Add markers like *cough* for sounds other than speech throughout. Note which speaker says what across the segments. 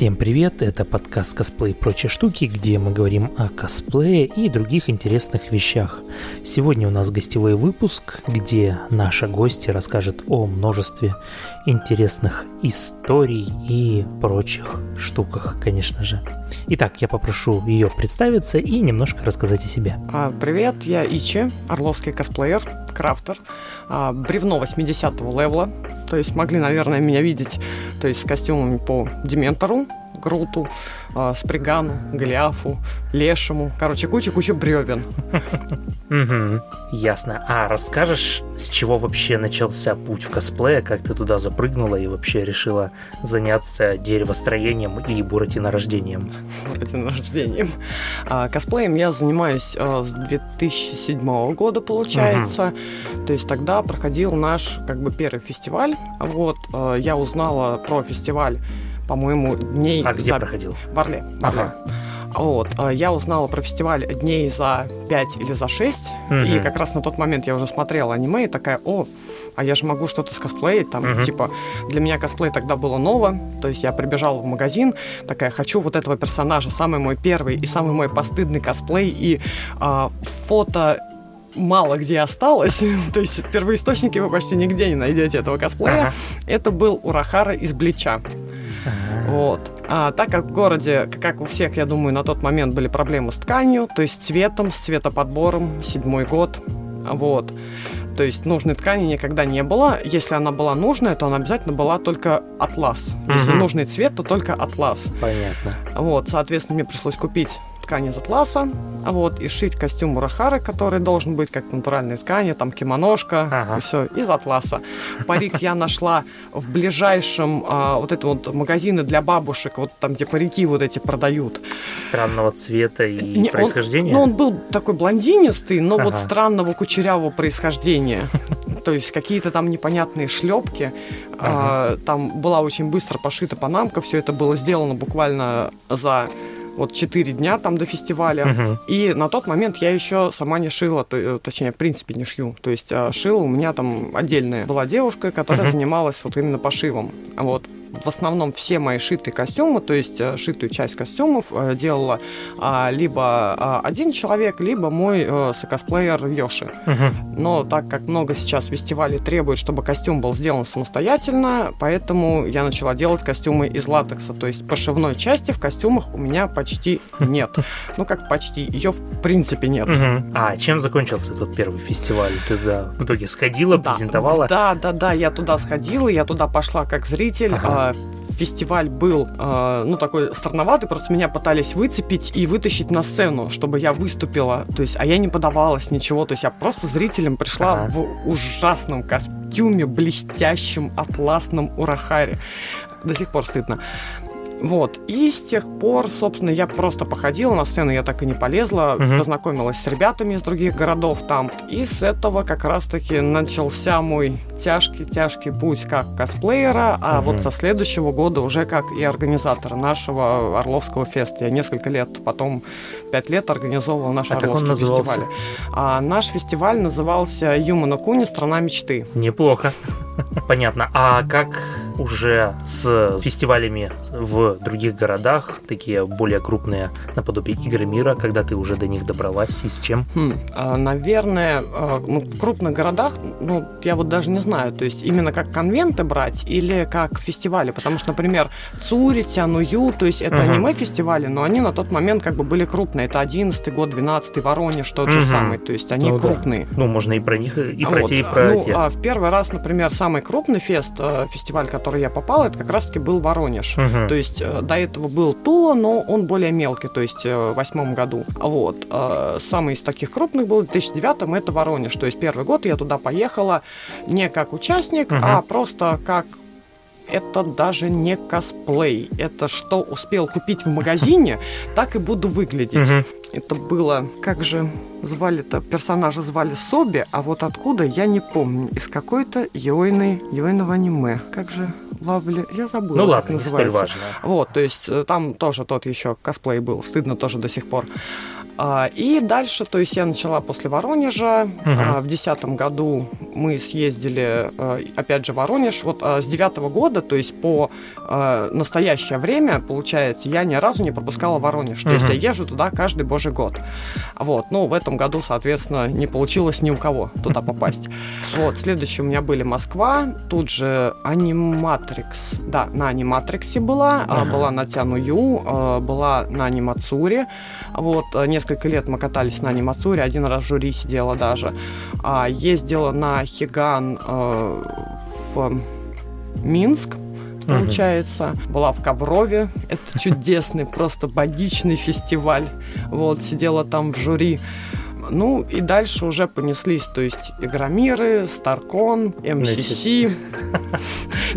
Speaker 1: Всем привет, это подкаст «Косплей и прочие штуки», где мы говорим о косплее и других интересных вещах. Сегодня у нас гостевой выпуск, где наша гостья расскажет о множестве интересных историй и прочих штуках, конечно же. Итак, я попрошу ее представиться и немножко рассказать о себе.
Speaker 2: А, привет, я Ичи, орловский косплеер, крафтер, а, бревно 80-го левела, то есть могли, наверное, меня видеть то есть с костюмами по Дементору, Груту, э, Спригану, Голиафу, Лешему. Короче, куча-куча бревен.
Speaker 1: Ясно. А расскажешь, с чего вообще начался путь в косплее, как ты туда запрыгнула и вообще решила заняться деревостроением и буратинорождением?
Speaker 2: Буратинорождением. А, косплеем я занимаюсь а, с 2007 года, получается. То есть тогда проходил наш как бы первый фестиваль. Вот, а, я узнала про фестиваль по-моему, дней...
Speaker 1: А где проходил?
Speaker 2: В Орле. Ага. Вот. А я узнала про фестиваль дней за 5 или за 6. Угу. И как раз на тот момент я уже смотрела аниме и такая, о, а я же могу что-то скосплеить, там, угу. типа, для меня косплей тогда было ново, то есть я прибежала в магазин, такая, хочу вот этого персонажа, самый мой первый и самый мой постыдный косплей, и э, фото мало где осталось, *laughs* то есть первоисточники вы почти нигде не найдете этого косплея, ага. это был Урахара из Блича. Вот. А так как в городе, как у всех, я думаю, на тот момент были проблемы с тканью, то есть цветом, с цветоподбором, седьмой год, вот. То есть нужной ткани никогда не было. Если она была нужная, то она обязательно была только атлас. Если нужный цвет, то только атлас.
Speaker 1: Понятно.
Speaker 2: Вот, соответственно, мне пришлось купить ткань из атласа, вот, и шить костюм Мурахары, который должен быть как натуральной ткани, там кимоношка, ага. и все, из атласа. Парик я нашла в ближайшем, а, вот это вот магазины для бабушек, вот там, где парики вот эти продают.
Speaker 1: Странного цвета и Не, происхождения?
Speaker 2: Он, ну, он был такой блондинистый, но ага. вот странного кучерявого происхождения. То есть какие-то там непонятные шлепки. Ага. А, там была очень быстро пошита панамка, все это было сделано буквально за вот 4 дня там до фестиваля. Угу. И на тот момент я еще сама не шила, э, точнее, в принципе, не шью. То есть а, шила у меня там отдельная была девушка, которая угу. занималась вот именно пошивом. Вот в основном все мои шитые костюмы, то есть э, шитую часть костюмов э, делала а, либо а, один человек, либо мой а, сокосплеер Йоши. Угу. Но так как много сейчас фестивалей требует, чтобы костюм был сделан самостоятельно, поэтому я начала делать костюмы из латекса. То есть пошивной части в костюмах у меня почти нет. *laughs* Ну как почти, ее в принципе нет.
Speaker 1: А чем закончился тот первый фестиваль? Ты туда в итоге сходила, презентовала?
Speaker 2: Да, да, да, я туда сходила, я туда пошла как зритель. Ага фестиваль был, э, ну, такой странноватый, просто меня пытались выцепить и вытащить на сцену, чтобы я выступила, то есть, а я не подавалась, ничего, то есть я просто зрителем пришла ага. в ужасном костюме, блестящем, атласном урахаре. До сих пор стыдно. Вот. И с тех пор, собственно, я просто походила на сцену, я так и не полезла, угу. познакомилась с ребятами из других городов там. И с этого как раз-таки начался мой тяжкий-тяжкий путь как косплеера, а угу. вот со следующего года уже как и организатора нашего Орловского феста. Я несколько лет потом, пять лет организовывал наш а Орловский фестиваль. А наш фестиваль назывался Юмана Куни «Страна мечты».
Speaker 1: Неплохо. Понятно. А как уже с фестивалями в других городах, такие более крупные, наподобие Игры мира, когда ты уже до них добралась и с чем?
Speaker 2: Хм, а, наверное, а, ну, в крупных городах, ну, я вот даже не знаю, то есть именно как конвенты брать или как фестивали, потому что, например, Цури, Тяную, то есть это uh-huh. аниме-фестивали, но они на тот момент как бы были крупные, это 11 год, 12 Воронеж, тот uh-huh. же самый, то есть они ну, крупные.
Speaker 1: Да. Ну, можно и про них, и про вот. те, и про
Speaker 2: ну,
Speaker 1: те.
Speaker 2: А в первый раз, например, самый крупный фест, э, фестиваль, который который я попал, это как раз-таки был Воронеж. Угу. То есть э, до этого был Тула, но он более мелкий, то есть э, в восьмом году. Вот. Э, самый из таких крупных был в 2009 это Воронеж. То есть первый год я туда поехала не как участник, угу. а просто как это даже не косплей. Это что успел купить в магазине, так и буду выглядеть. Это было, как же звали-то, персонажа звали Соби, а вот откуда, я не помню. Из какой-то йойной, йойного аниме. Как же Лавли, я забыла,
Speaker 1: Ну ладно, не столь важно.
Speaker 2: Вот, то есть э, там тоже тот еще косплей был, стыдно тоже до сих пор. А, и дальше, то есть я начала после Воронежа. Угу. В 2010 году мы съездили, опять же, Воронеж. Вот с девятого года, то есть по настоящее время, получается, я ни разу не пропускала Воронеж. Угу. То есть я езжу туда каждый божий год. Вот. Ну, в этом году, соответственно, не получилось ни у кого туда попасть. Вот. Следующие у меня были Москва, тут же Аниматрикс. Да, на Аниматриксе была, ага. была на Тяную, была на Анимацуре. Вот, э, несколько лет мы катались на анимацуре, один раз в жюри сидела даже. А, ездила на Хиган э, в Минск, получается. uh Была в Коврове. Это чудесный, *laughs* просто богичный фестиваль. Вот, сидела там в жюри. Ну и дальше уже понеслись, то есть Игромиры, Старкон, МСС.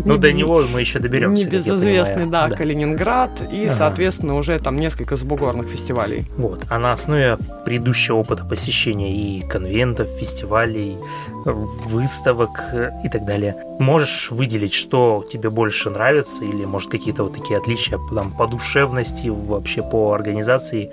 Speaker 1: Ну до него мы еще доберемся.
Speaker 2: Небезызвестный, да, Калининград и, соответственно, уже там несколько сбугорных фестивалей.
Speaker 1: Вот, а на основе предыдущего опыта посещения и конвентов, фестивалей, выставок и так далее, можешь выделить, что тебе больше нравится или, может, какие-то вот такие отличия там, по душевности, вообще по организации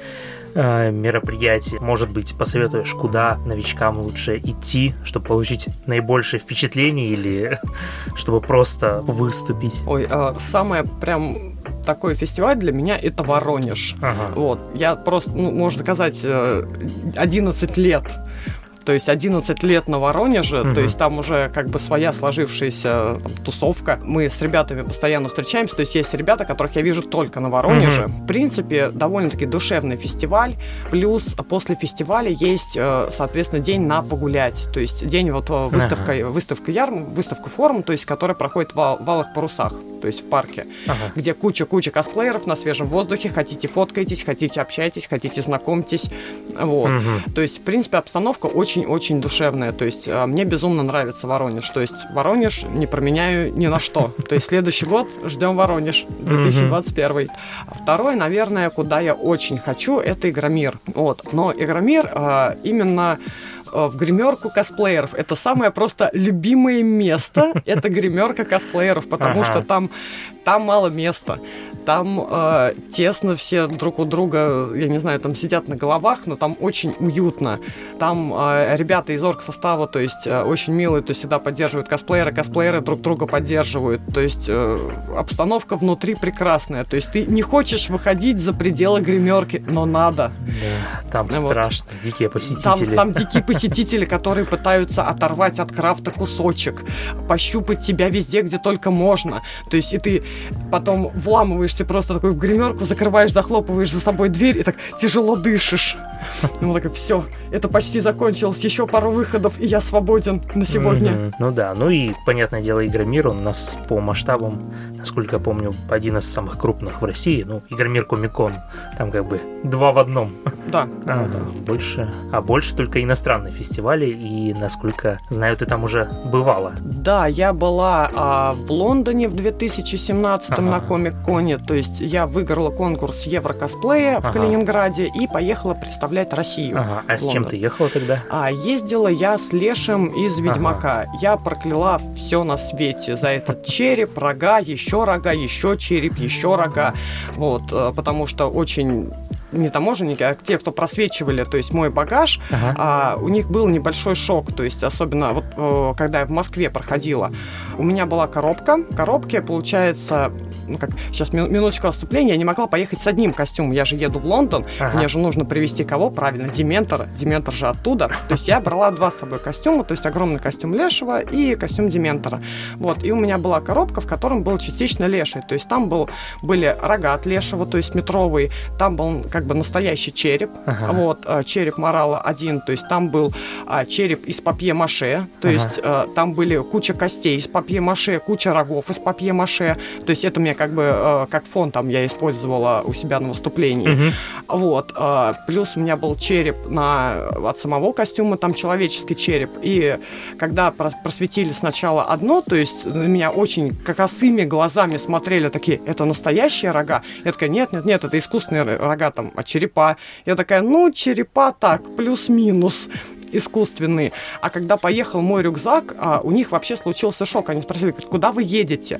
Speaker 1: э, мероприятий. Может быть, посоветуешь, куда новичкам лучше идти, чтобы получить наибольшее впечатление или *laughs* чтобы просто выступить?
Speaker 2: Ой, э, самое прям такой фестиваль для меня это Воронеж. Ага. Вот, я просто, ну, можно сказать, 11 э, лет то есть 11 лет на Воронеже, угу. то есть там уже как бы своя сложившаяся там, тусовка. Мы с ребятами постоянно встречаемся, то есть есть ребята, которых я вижу только на Воронеже. Угу. В принципе, довольно-таки душевный фестиваль. Плюс после фестиваля есть, э, соответственно, день на погулять. То есть день вот э, выставка, ага. выставка ярм, выставка форум, то есть которая проходит в валых парусах, то есть в парке, ага. где куча-куча косплееров на свежем воздухе. Хотите фоткайтесь, хотите общайтесь, хотите знакомьтесь. Вот. Угу. То есть, в принципе, обстановка очень очень-очень душевная. То есть а, мне безумно нравится Воронеж. То есть Воронеж не променяю ни на что. *laughs* То есть следующий год ждем Воронеж 2021. Второй, наверное, куда я очень хочу, это Игромир. Вот. Но Игромир а, именно а, в гримерку косплееров. Это самое просто любимое место. Это гримерка косплееров, потому ага. что там, там мало места. Там э, тесно все друг у друга, я не знаю, там сидят на головах, но там очень уютно. Там э, ребята из орг-состава, то есть э, очень милые, то есть всегда поддерживают косплееры, косплееры друг друга поддерживают. То есть э, обстановка внутри прекрасная. То есть ты не хочешь выходить за пределы гримерки, но надо.
Speaker 1: Да, там вот. страшно, дикие посетители.
Speaker 2: Там, там дикие посетители, которые пытаются оторвать от крафта кусочек, пощупать тебя везде, где только можно. То есть и ты потом вламываешь ты просто такой в гримерку, закрываешь, захлопываешь за собой дверь и так тяжело дышишь. Ну, так все, это почти закончилось, еще пару выходов, и я свободен на сегодня. Mm-hmm.
Speaker 1: Ну да, ну и, понятное дело, Игромир, он у нас по масштабам, насколько я помню, один из самых крупных в России. Ну, Игромир Комикон, там как бы два в одном.
Speaker 2: Да.
Speaker 1: А, да. Больше, а больше только иностранные фестивали, и, насколько знаю, ты там уже бывала.
Speaker 2: Да, я была а, в Лондоне в 2017 ага. на Комик-Коне, то есть я выиграла конкурс Еврокосплея ага. в Калининграде и поехала представлять Россию.
Speaker 1: Ага. А с чем ты ехала тогда?
Speaker 2: А ездила я с Лешем из Ведьмака. Ага. Я прокляла все на свете за этот череп, рога, еще рога, еще череп, еще рога. Вот, э, потому что очень не таможенники, а те, кто просвечивали, то есть мой багаж, ага. а, у них был небольшой шок, то есть особенно вот э, когда я в Москве проходила, у меня была коробка, в коробке получается, ну как, сейчас минуточку отступления, я не могла поехать с одним костюмом, я же еду в Лондон, ага. мне же нужно привезти кого, правильно, Дементора, Дементор же оттуда, то есть я брала два с собой костюма, то есть огромный костюм Лешего и костюм Дементора, вот, и у меня была коробка, в котором был частично Леший, то есть там был, были рога от Лешего, то есть метровые, там был как как бы настоящий череп. Ага. Вот, э, череп Морала один, то есть там был а, череп из папье-маше, то ага. есть а, там были куча костей из папье-маше, куча рогов из папье-маше, то есть это мне как бы а, как фон там я использовала у себя на выступлении. Угу. Вот, плюс у меня был череп на, от самого костюма, там человеческий череп, и когда просветили сначала одно, то есть на меня очень косыми глазами смотрели такие, это настоящие рога? Я такая, нет, нет, нет, это искусственные рога там а черепа. Я такая, ну, черепа так, плюс-минус искусственные. А когда поехал мой рюкзак, а, у них вообще случился шок. Они спросили, куда вы едете?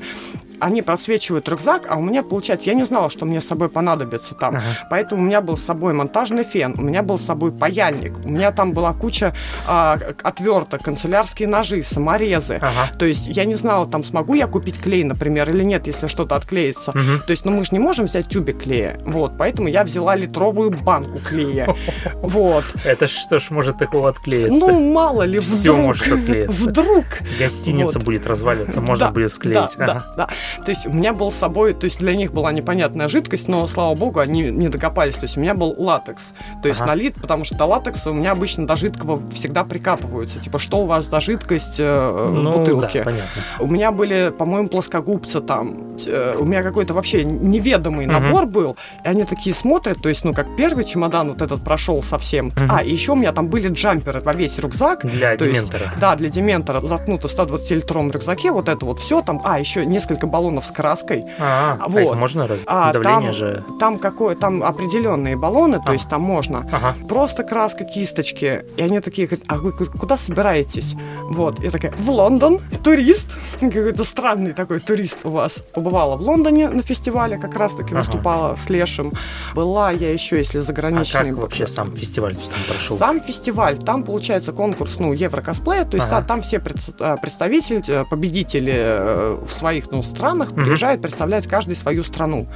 Speaker 2: Они просвечивают рюкзак, а у меня, получается, я не знала, что мне с собой понадобится там. Ага. Поэтому у меня был с собой монтажный фен, у меня был с собой паяльник, у меня там была куча а, отверток, канцелярские ножи, саморезы. Ага. То есть я не знала, там смогу я купить клей, например, или нет, если что-то отклеится. Угу. То есть, ну мы же не можем взять тюбик клея. Вот, поэтому я взяла литровую банку клея. *laughs* Вот.
Speaker 1: Это что ж может такого отклеиться?
Speaker 2: Ну, мало ли, вдруг.
Speaker 1: Все может отклеиться.
Speaker 2: Вдруг.
Speaker 1: Гостиница будет разваливаться, можно будет склеить.
Speaker 2: Да, да, То есть у меня был с собой, то есть для них была непонятная жидкость, но, слава богу, они не докопались. То есть у меня был латекс. То есть налит, потому что до латекса у меня обычно до жидкого всегда прикапываются. Типа, что у вас за жидкость э, ну, в бутылке?
Speaker 1: понятно.
Speaker 2: У меня были, по-моему, плоскогубцы там. Э, у меня какой-то вообще неведомый набор был. И они такие смотрят, то есть, ну, как первый чемодан вот этот прошел совсем. А, и еще у меня там были джамперы во весь рюкзак.
Speaker 1: Для дементора.
Speaker 2: Есть, да, для дементора. Заткнуто в 120-литровом рюкзаке, вот это вот все там. А, еще несколько баллонов с краской.
Speaker 1: А, а вот. а можно раз... а, Давление
Speaker 2: там,
Speaker 1: же...
Speaker 2: Там какое, там определенные баллоны, а. то есть там можно. Ага. Просто краска, кисточки. И они такие говорят, а вы куда собираетесь? Вот. Я такая, в Лондон, турист. *laughs* Какой-то странный такой турист у вас. Побывала в Лондоне на фестивале, как раз-таки ага. выступала с Лешим. Была я еще, если заграничный...
Speaker 1: А как вообще сам фестиваль там прошел?
Speaker 2: Сам фестиваль, там получается конкурс, ну, Еврокосплея, то есть ага. там все представители, э, победители э, в своих ну, странах приезжают представлять каждый свою страну.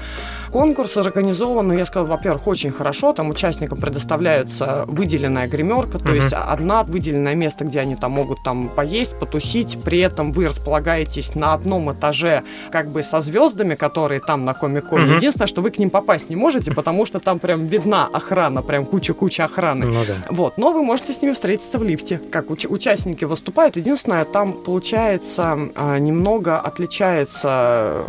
Speaker 2: Конкурс организован, я сказал, во-первых, очень хорошо, там участникам предоставляется выделенная гримерка, то есть одна выделенное место, где они там могут там поесть, потусить, при этом вы располагаетесь на одном этаже как бы со звездами, которые там на Комик-Коне. Единственное, что вы к ним попасть не можете, *laughs* потому что там прям видна охрана, прям куча-куча охраны.
Speaker 1: Ну, да.
Speaker 2: Вот, но вы можете с ними встретиться в лифте. Как уч- участники выступают, единственное, там получается а, немного отличается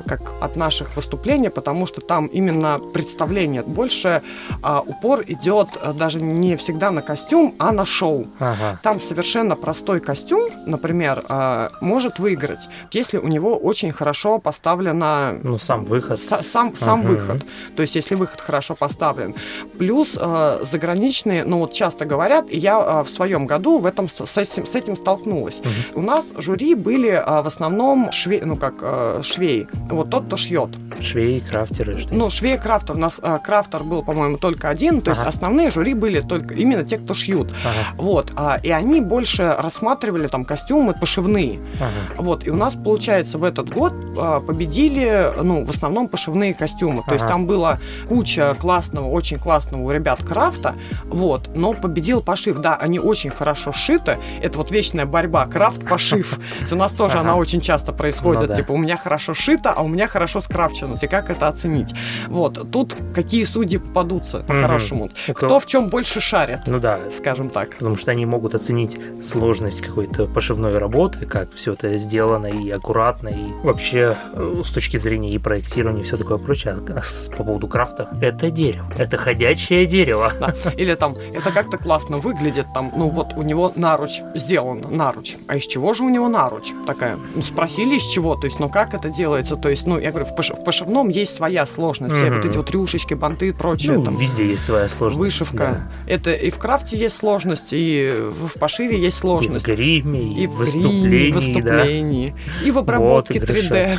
Speaker 2: как от наших выступлений, потому что там именно представление. Больше а, упор идет а, даже не всегда на костюм, а на шоу. Ага. Там совершенно простой костюм, например, а, может выиграть, если у него очень хорошо поставлена...
Speaker 1: Ну, сам выход.
Speaker 2: С- сам, сам ага. выход. То есть, если выход хорошо поставлен. Плюс а, заграничные, ну вот часто говорят, и я а, в своем году в этом, с, этим, с этим столкнулась. Угу. У нас жюри были а, в основном шве, ну как а, швеи. Вот тот, кто шьет.
Speaker 1: Швеи, крафтеры, что
Speaker 2: Ну, швей, крафтер. У нас а, крафтер был, по-моему, только один. То ага. есть основные жюри были только именно те, кто шьют. Ага. Вот. А, и они больше рассматривали там костюмы пошивные. Ага. Вот. И у нас, получается, в этот год а, победили, ну, в основном пошивные костюмы. То ага. есть там была куча классного, очень классного у ребят крафта. Вот. Но победил пошив. Да, они очень хорошо сшиты. Это вот вечная борьба. Крафт-пошив. У нас тоже она очень часто происходит. Ну типа, у меня хорошо шито, а у меня хорошо скрафчено. И как это оценить? Вот. Тут какие судьи попадутся по-хорошему. Кто в чем больше шарит.
Speaker 1: Ну да.
Speaker 2: Скажем так.
Speaker 1: Потому что они могут оценить сложность какой-то пошивной работы, как все это сделано и аккуратно, и вообще э, с точки зрения и проектирования, и все такое прочее. А по поводу крафта, это дерево. Это ходячее дерево.
Speaker 2: Да. Или там, это как-то классно выглядит, там, ну вот у него наруч сделан, наруч. А из чего же у него наруч такая? Ну, спросили из чего, то есть, ну как это делается? То есть, ну, я говорю, в, пош- в пошивном есть своя сложность. Mm-hmm. Все вот эти вот рюшечки, банты и прочее.
Speaker 1: Ну,
Speaker 2: там,
Speaker 1: везде есть своя сложность.
Speaker 2: Вышивка. Да. Это и в крафте есть сложность, и в пошиве есть сложность.
Speaker 1: И в гриме, и, и в выступлении,
Speaker 2: выступлении, да. и в обработке вот 3D.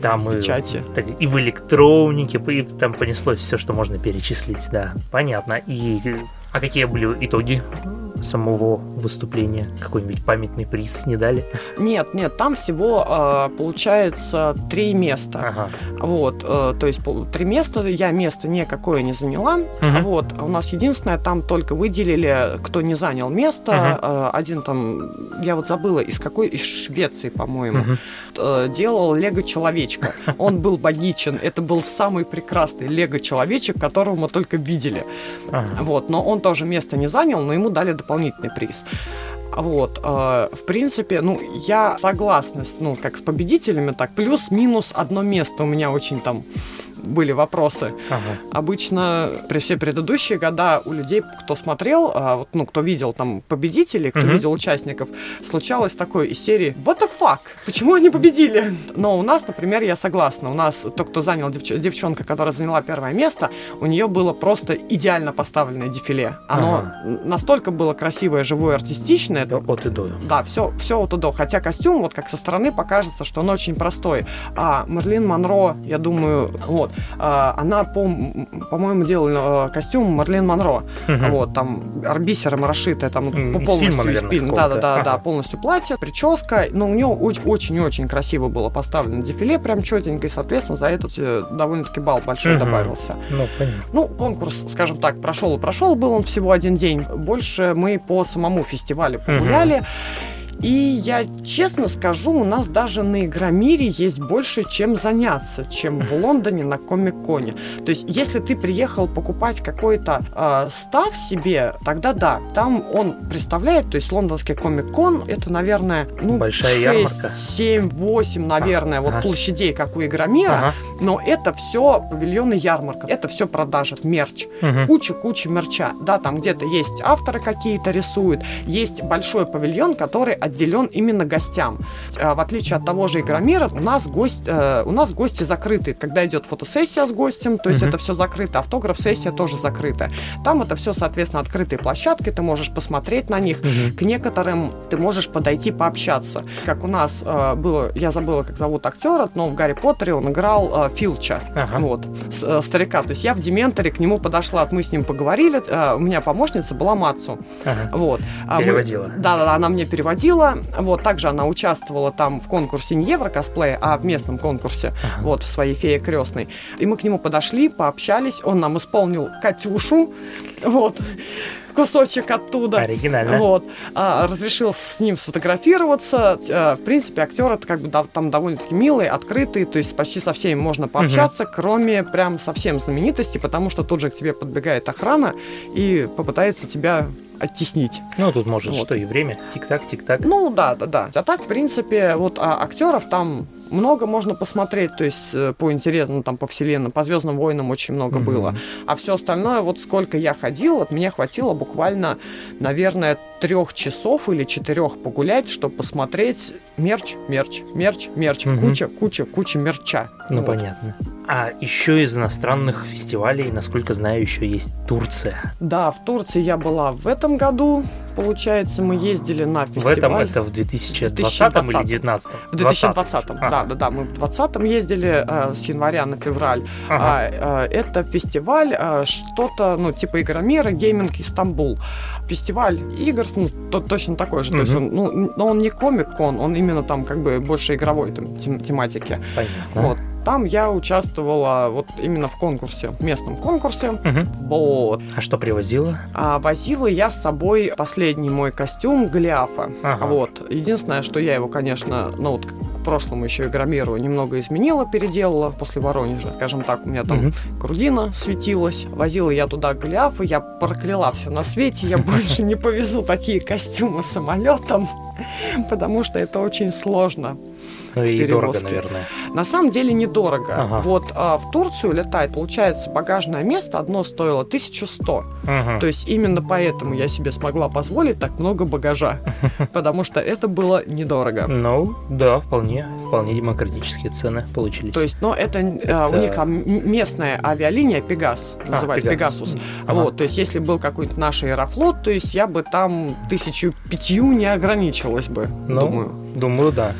Speaker 1: Там
Speaker 2: печати.
Speaker 1: И, и в электронике, и там понеслось все, что можно перечислить, да. Понятно. И а какие были итоги самого выступления? Какой-нибудь памятный приз не дали?
Speaker 2: Нет, нет, там всего э, получается три места. Ага. Вот, э, то есть три места, я место никакое не заняла. Угу. Вот, а у нас единственное, там только выделили, кто не занял место. Угу. Один там, я вот забыла, из какой, из Швеции, по-моему, угу. делал Лего-человечка. *laughs* Он был богичен, это был самый прекрасный Лего-человечек, которого мы только видели. Ага. Вот, но он тоже место не занял, но ему дали дополнительный приз. Вот, э, в принципе, ну, я согласна, с, ну, как с победителями, так, плюс-минус одно место у меня очень там были вопросы.
Speaker 1: Ага.
Speaker 2: Обычно при все предыдущие года у людей, кто смотрел, а, вот, ну, кто видел там победителей, кто
Speaker 1: Мгм.
Speaker 2: видел участников, случалось такое из серии «What the fuck? Почему они победили?» Но у нас, например, я согласна. У нас тот, кто занял девч- девчонка, которая заняла первое место, у нее было просто идеально поставленное дефиле. Оно настолько было красивое, живое, артистичное.
Speaker 1: От и до.
Speaker 2: Да, все, все от и до. Хотя костюм, вот как со стороны покажется, что он очень простой. А Мерлин Монро, я думаю, вот, а, она, по, по-моему, делала э, костюм Мерлин Монро.
Speaker 1: Мгм.
Speaker 2: Вот, там арбисером расшитое, там
Speaker 1: из
Speaker 2: полностью
Speaker 1: фильма,
Speaker 2: из
Speaker 1: наверное,
Speaker 2: фильма. Да, да, да,
Speaker 1: какого-то.
Speaker 2: да,
Speaker 1: Ага.
Speaker 2: полностью платье, прическа. Но у нее очень-очень красиво было поставлено дефиле, прям четенько, и, соответственно, за этот э, довольно-таки балл большой
Speaker 1: Мгм.
Speaker 2: добавился.
Speaker 1: Ну, понятно.
Speaker 2: Ну, конкурс, скажем так, прошел и прошел, был он всего один день. Больше мы по самому фестивалю погуляли. И я честно скажу, у нас даже на Игромире есть больше чем заняться, чем в Лондоне на Комик-Коне. То есть, если ты приехал покупать какой-то э, став себе, тогда да, там он представляет, то есть лондонский Комик-Кон, это, наверное, ну,
Speaker 1: Большая
Speaker 2: 6,
Speaker 1: ярмарка.
Speaker 2: 7, 8, наверное, вот
Speaker 1: Ага.
Speaker 2: площадей, как у Игромира.
Speaker 1: Ага.
Speaker 2: Но это все павильоны ярмарка, это все продажа, мерч
Speaker 1: Мгм.
Speaker 2: куча-куча мерча. Да, там где-то есть авторы какие-то рисуют, есть большой павильон, который отделен именно гостям. Э, В отличие от того же Игромира, у нас, гость, э, у нас гости закрыты. Когда идет фотосессия с гостем, то есть
Speaker 1: Мгм.
Speaker 2: это все закрыто, автограф-сессия тоже закрыта. Там это все, соответственно, открытые площадки, ты можешь посмотреть на них.
Speaker 1: Мгм.
Speaker 2: К некоторым ты можешь подойти пообщаться. Как у нас э, было, я забыла, как зовут актера, но в Гарри Поттере он играл Филча.
Speaker 1: Ага.
Speaker 2: Вот, старика. То есть я в Дементоре к нему подошла, мы с ним поговорили. у меня помощница была Мацу.
Speaker 1: Ага.
Speaker 2: Вот. А мы-
Speaker 1: Переводила.
Speaker 2: Да, да, да, она мне переводила. Вот, также она участвовала там в конкурсе не евро косплея, а в местном конкурсе,
Speaker 1: Ага.
Speaker 2: вот, в своей фее крестной. И мы к нему подошли, пообщались, он нам исполнил Катюшу, вот, кусочек оттуда.
Speaker 1: Оригинально.
Speaker 2: Вот. А, разрешил с ним сфотографироваться. Э, В принципе, актер это как бы да- там довольно-таки милый, открытый, то есть почти со всеми можно пообщаться, кроме прям совсем знаменитости, потому что тут же к тебе подбегает охрана и попытается тебя оттеснить.
Speaker 1: Ну, тут может
Speaker 2: Вот.
Speaker 1: что и время. Тик-так, тик-так.
Speaker 2: Ну да, да, да. А так, в принципе, вот а, актеров там много можно посмотреть, то есть э, по интересу, ну, там по вселенным, по Звездным войнам очень много
Speaker 1: Мгм.
Speaker 2: было. А все остальное, вот сколько я ходил, от меня хватило буквально, наверное, трех часов или четырех погулять, чтобы посмотреть мерч, мерч, мерч, мерч,
Speaker 1: Мгм.
Speaker 2: куча, куча, куча мерча.
Speaker 1: Ну,
Speaker 2: Вот.
Speaker 1: понятно. А еще из иностранных фестивалей, насколько знаю, еще есть Турция.
Speaker 2: Да, в Турции я была в этом году, получается, мы ездили на
Speaker 1: В
Speaker 2: фестиваль.
Speaker 1: этом это в 2020 или
Speaker 2: 2020.
Speaker 1: 2019?
Speaker 2: В 2020,
Speaker 1: Ага.
Speaker 2: да, да, да, мы в 2020 ездили э, с января на февраль.
Speaker 1: Ага.
Speaker 2: А, э, это фестиваль, э, что-то, ну, типа Игромира, Гейминг Истамбул. Фестиваль игр, ну, то- точно такой же. То есть он, ну, но он не комик-кон, он именно там как бы больше игровой там, тем- тематики.
Speaker 1: Понятно.
Speaker 2: Вот. Там я участвовала вот именно в конкурсе, местном конкурсе.
Speaker 1: Мгм.
Speaker 2: Вот.
Speaker 1: А что привозила?
Speaker 2: А возила я с собой последний мой костюм Голиафа.
Speaker 1: Ага.
Speaker 2: Вот. Единственное, что я его, конечно, ну вот к прошлому еще игромиру немного изменила, переделала после Воронежа. Скажем так, у меня там
Speaker 1: Мгм.
Speaker 2: грудина светилась. Возила я туда Голиафа, я прокляла все на свете. Я больше не повезу такие костюмы самолетом, *laughs* потому что это очень сложно.
Speaker 1: Ну и дорого,
Speaker 2: перевозки.
Speaker 1: наверное.
Speaker 2: На самом деле недорого.
Speaker 1: Ага.
Speaker 2: Вот а, в Турцию летать, получается, багажное место одно стоило 1100.
Speaker 1: Мгм.
Speaker 2: То есть именно поэтому я себе смогла позволить так много багажа, *laughs* потому что это было недорого.
Speaker 1: Ну, да, вполне, вполне демократические цены получились.
Speaker 2: То есть, но это, э, у них там местная авиалиния Пегас,
Speaker 1: А,
Speaker 2: называется
Speaker 1: Пегас.
Speaker 2: Пегасус.
Speaker 1: Ага.
Speaker 2: Вот, то есть, если был какой-нибудь наш аэрофлот, то есть я бы там тысячу пятью не ограничилась бы,
Speaker 1: Ну,
Speaker 2: думаю.
Speaker 1: Думаю, да.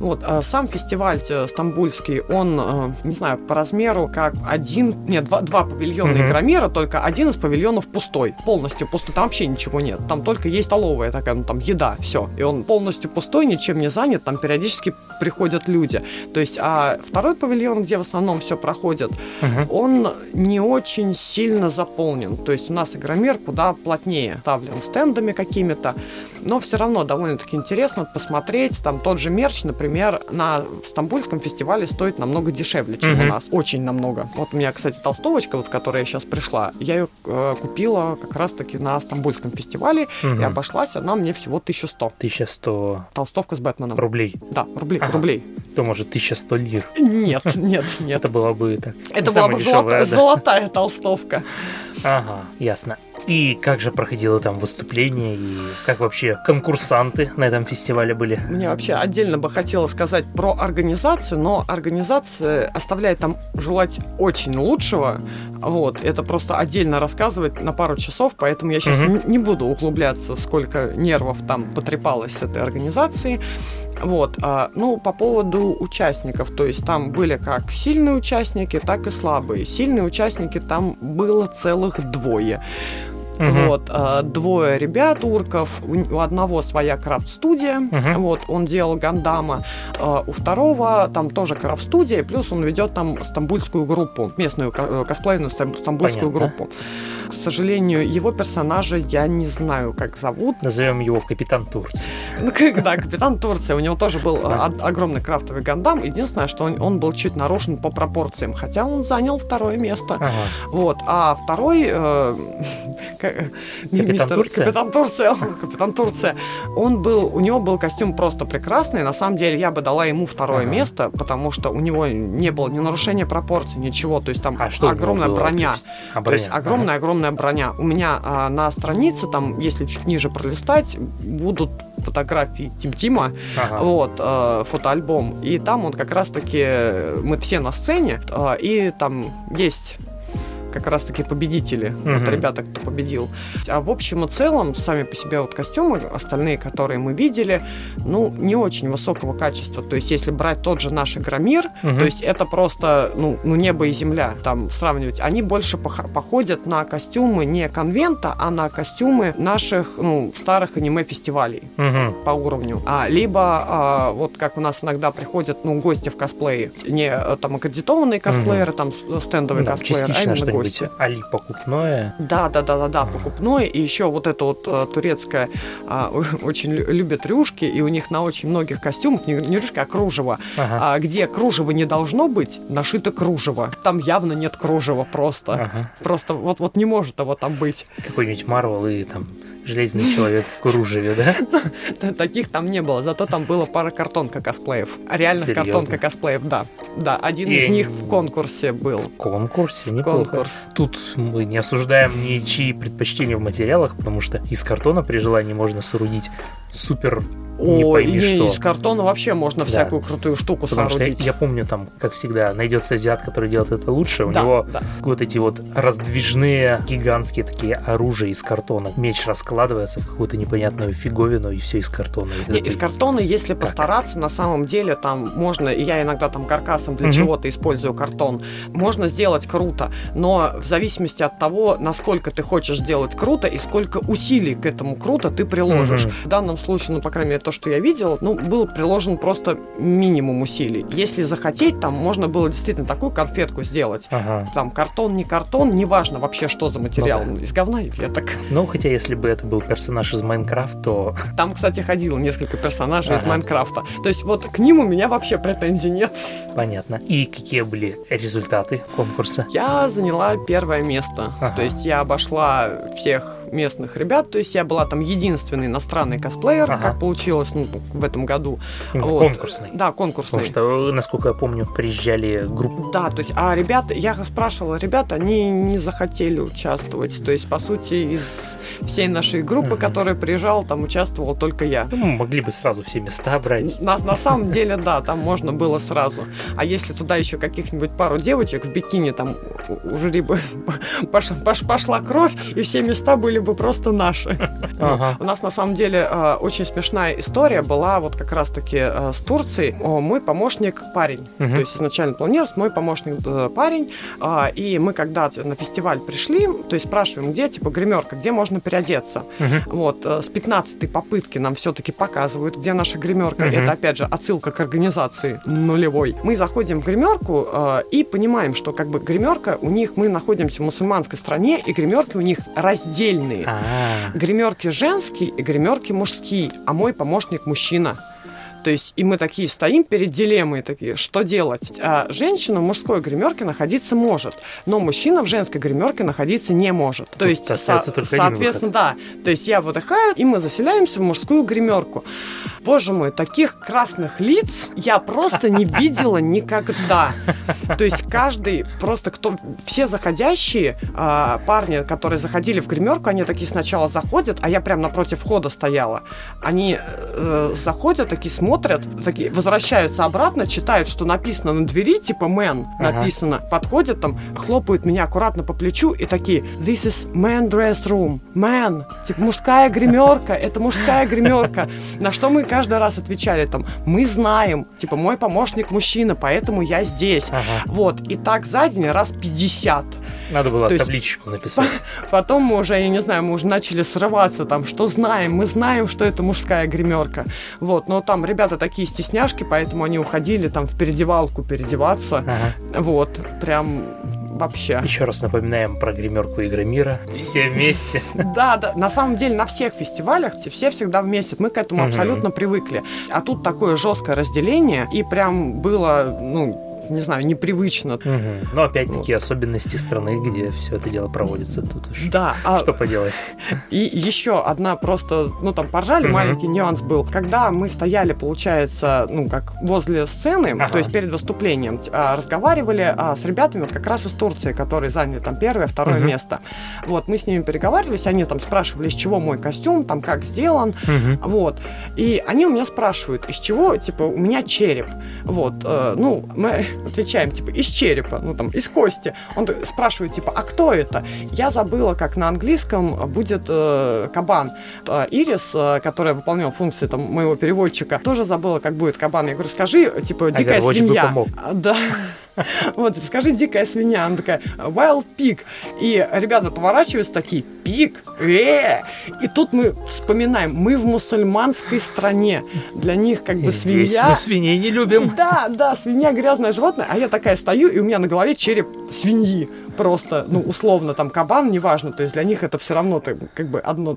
Speaker 2: Вот, а сам фестиваль э, стамбульский, он, э, не знаю, по размеру как один, нет, два, два павильона
Speaker 1: Мгм.
Speaker 2: Игромира, только один из павильонов пустой, полностью пустой, там вообще ничего нет, там только есть столовая такая, ну там еда, все, и он полностью пустой, ничем не занят, там периодически приходят люди, то есть, а второй павильон, где в основном все проходит,
Speaker 1: Мгм.
Speaker 2: он не очень сильно заполнен. То есть у нас игромир куда плотнее ставлен стендами какими-то, но все равно довольно-таки интересно посмотреть. Там тот же мерч, например, на Стамбульском фестивале стоит намного дешевле, чем
Speaker 1: Мгм.
Speaker 2: у нас. Очень намного. Вот у меня, кстати, толстовочка, вот, которая сейчас пришла, я ее э, купила как раз-таки на Стамбульском фестивале,
Speaker 1: Мгм.
Speaker 2: и обошлась она мне всего 1100.
Speaker 1: 1100
Speaker 2: Толстовка с Бэтменом.
Speaker 1: рублей.
Speaker 2: Да, рублей,
Speaker 1: Ага.
Speaker 2: рублей.
Speaker 1: что, может, 1100 лир?
Speaker 2: Нет, *laughs* нет, нет.
Speaker 1: Это было бы так.
Speaker 2: Это была бы золотая толстовка.
Speaker 1: Ага, ясно. И как же проходило там выступление, и как вообще конкурсанты на этом фестивале были?
Speaker 2: Мне вообще отдельно бы хотелось сказать про организацию, но организация оставляет там желать очень лучшего. Вот, это просто отдельно рассказывать на пару часов, поэтому я сейчас угу. не буду углубляться, сколько нервов там потрепалось с этой организацией. Вот, а, ну, по поводу участников, то есть там были как сильные участники, так и слабые. Сильные участники там было целых двое. Угу. Вот, э, двое ребят, урков, у, у одного своя крафт-студия, угу. вот, он делал Гандама, э, у второго там тоже крафт-студия, плюс он ведет там стамбульскую группу, местную э, косплейную стамбульскую Понятно. группу. К сожалению, его персонажа я не знаю, как зовут.
Speaker 1: Назовем его Капитан Турции.
Speaker 2: Ну, да, Капитан Турции. У него тоже был да. огромный крафтовый гандам. Единственное, что он, он был чуть нарушен по пропорциям, хотя он занял второе место. Ага. Вот. А второй э, *laughs* *laughs*
Speaker 1: Капитан мистер, Турция?
Speaker 2: Капитан Турция, капитан Турция. Он был, у него был костюм просто прекрасный. На самом деле я бы дала ему второе ага. место, потому что у него не было ни нарушения пропорций, ничего. То есть там а огромная броня. То есть, а, броня. То есть огромная, ага. огромная броня. У меня а, на странице, там, если чуть ниже пролистать, будут фотографии Тим Тима, ага. вот, э, фотоальбом. И там он как раз-таки, мы все на сцене, э, и там есть как раз-таки победители, угу. вот ребята, кто победил. А в общем и целом, сами по себе вот костюмы, остальные, которые мы видели, ну, не очень высокого качества. То есть, если брать тот же наш Игромир, угу. то есть это просто, ну, ну, небо и земля, там, сравнивать. Они больше походят на костюмы не конвента, а на костюмы наших, ну, старых аниме-фестивалей угу. по уровню. А, либо, а, вот как у нас иногда приходят, ну, гости в косплее, не там аккредитованные косплееры, угу. там стендовые ну, косплееры, а именно
Speaker 1: быть али покупное.
Speaker 2: Да, да, да, да, да, покупное. И еще вот это вот э, турецкое а, *laughs* очень любят рюшки, и у них на очень многих костюмах, не, не рюшки, а кружево, ага. а, где кружева не должно быть, нашито кружево. Там явно нет кружева просто. Ага. Просто вот, вот не может его там быть.
Speaker 1: Какой-нибудь Марвел и там Железный человек в кружеве, *laughs* да?
Speaker 2: Таких там не было, зато там было пара картонка косплеев. Реальных картонка косплеев, да. Да, один из них в конкурсе был. В
Speaker 1: конкурсе? Неплохо. Конкурс. Тут мы не осуждаем ничьи предпочтения в материалах, потому что из картона при желании можно соорудить супер не Ой, пойми не, что.
Speaker 2: из картона вообще можно да. всякую крутую штуку Потому соорудить.
Speaker 1: Что я, я помню, там, как всегда, найдется азиат, который делает это лучше. У да, него да. вот эти вот раздвижные, гигантские такие оружия из картона. Меч раскладывается в какую-то непонятную фиговину, и все из картона.
Speaker 2: Не, из картона, если как? постараться, на самом деле там можно, я иногда там каркасом для угу. чего-то использую картон, можно сделать круто, но в зависимости от того, насколько ты хочешь сделать круто и сколько усилий к этому круто ты приложишь. Угу. В данном случае, ну, по крайней мере, то, что я видел, ну, был приложен просто минимум усилий. Если захотеть, там можно было действительно такую конфетку сделать. Ага. Там картон, не картон, неважно вообще, что за материал. Ну, да. Из говна и веток.
Speaker 1: Ну, хотя, если бы это был персонаж из Майнкрафта, то...
Speaker 2: Там, кстати, ходило несколько персонажей ага. из Майнкрафта. То есть вот к ним у меня вообще претензий нет.
Speaker 1: Понятно. И какие были результаты конкурса?
Speaker 2: Я заняла первое место. Ага. То есть я обошла всех местных ребят. То есть я была там единственный иностранный косплеер, ага. как получилось ну, в этом году.
Speaker 1: вот. Конкурсный.
Speaker 2: Да, конкурсный.
Speaker 1: Потому что, насколько я помню, приезжали группы.
Speaker 2: Да, то есть, а ребята, я спрашивала ребята, они не захотели участвовать. То есть, по сути, из всей нашей группы, угу. которая приезжала, там участвовал только я.
Speaker 1: Ну, могли бы сразу все места брать.
Speaker 2: На, на самом деле, да, там можно было сразу. А если туда еще каких-нибудь пару девочек в бикини, там у жюри бы пошла, пошла кровь, и все места были были бы просто наши. *laughs* Ага. У нас на самом деле э, очень смешная история была вот как раз-таки э, с Турцией. Мой помощник парень. Угу. То есть изначально планировался мой помощник э, парень. И мы когда на фестиваль пришли, то есть спрашиваем, где типа гримерка, где можно переодеться. Угу. Вот с 15 попытки нам все-таки показывают, где наша гримерка. Угу. Это опять же отсылка к организации нулевой. Мы заходим в гримерку и понимаем, что как бы гримерка у них, мы находимся в мусульманской стране, и гримерки у них раздельные а
Speaker 1: а
Speaker 2: Гримерки женские и гримерки мужские, а мой помощник мужчина. То есть, и мы такие стоим перед дилеммой, такие, что делать? А женщина в мужской гримерке находиться может, но мужчина в женской гримерке находиться не может. То есть, со- соответственно, да. То есть я выдыхаю, и мы заселяемся в мужскую гримерку. Боже мой, таких красных лиц я просто не видела никогда. То есть каждый, просто кто, все заходящие э, парни, которые заходили в гримерку, они такие сначала заходят, а я прям напротив входа стояла. Они э, заходят, такие смотрят, такие возвращаются обратно, читают, что написано на двери, типа "мэн" написано, ага. подходят там, хлопают меня аккуратно по плечу и такие "This is man dress room, man", типа мужская гримерка, это мужская гримерка. На что мы каждый раз отвечали там, мы знаем, типа мой помощник мужчина, поэтому я здесь. Ага. Вот, и так за день раз 50.
Speaker 1: Надо было То табличку есть, написать. *laughs*
Speaker 2: Потом мы уже, я не знаю, мы уже начали срываться там, что знаем, мы знаем, что это мужская гримерка. Вот, но там ребята такие стесняшки, поэтому они уходили там в переодевалку переодеваться. Ага. Вот, прям вообще.
Speaker 1: Еще раз напоминаем про гримерку Игромира. Все вместе. *laughs*
Speaker 2: Да, да. На самом деле на всех фестивалях все всегда вместе. Мы к этому абсолютно привыкли. А тут такое жесткое разделение, и прям было, ну, не знаю, непривычно.
Speaker 1: Угу. Но опять-таки вот. особенности страны, где все это дело проводится, тут уж да, а что поделать.
Speaker 2: И еще одна просто, ну там поржали, угу. маленький нюанс был. Когда мы стояли, получается, ну как возле сцены, ага. то есть перед выступлением, а, разговаривали а, с ребятами вот как раз из Турции, которые заняли там первое, второе угу. место. Вот, мы с ними переговаривались, они там спрашивали, из чего мой костюм, там как сделан, угу. вот. И они у меня спрашивают, из чего, типа, у меня череп. Вот, э, ну, мы отвечаем, типа, из черепа, ну, там, из кости. Он спрашивает, типа, а кто это? Я забыла, как на английском будет э, кабан. Э, Ирис, э, которая выполняла функции там, моего переводчика, тоже забыла, как будет кабан. Я говорю, скажи, типа, дикая а свинья. Да. *laughs* Вот, скажи дикая свинья. Она такая, wild pig. И ребята поворачиваются такие, пик, э И тут мы вспоминаем, мы в мусульманской стране. Для них как бы свинья... Здесь
Speaker 1: мы свиней не любим.
Speaker 2: Да, да, свинья грязное животное. А я такая стою, и у меня на голове череп свиньи просто, ну, условно, там, кабан, неважно, то есть для них это все равно так, как бы одно.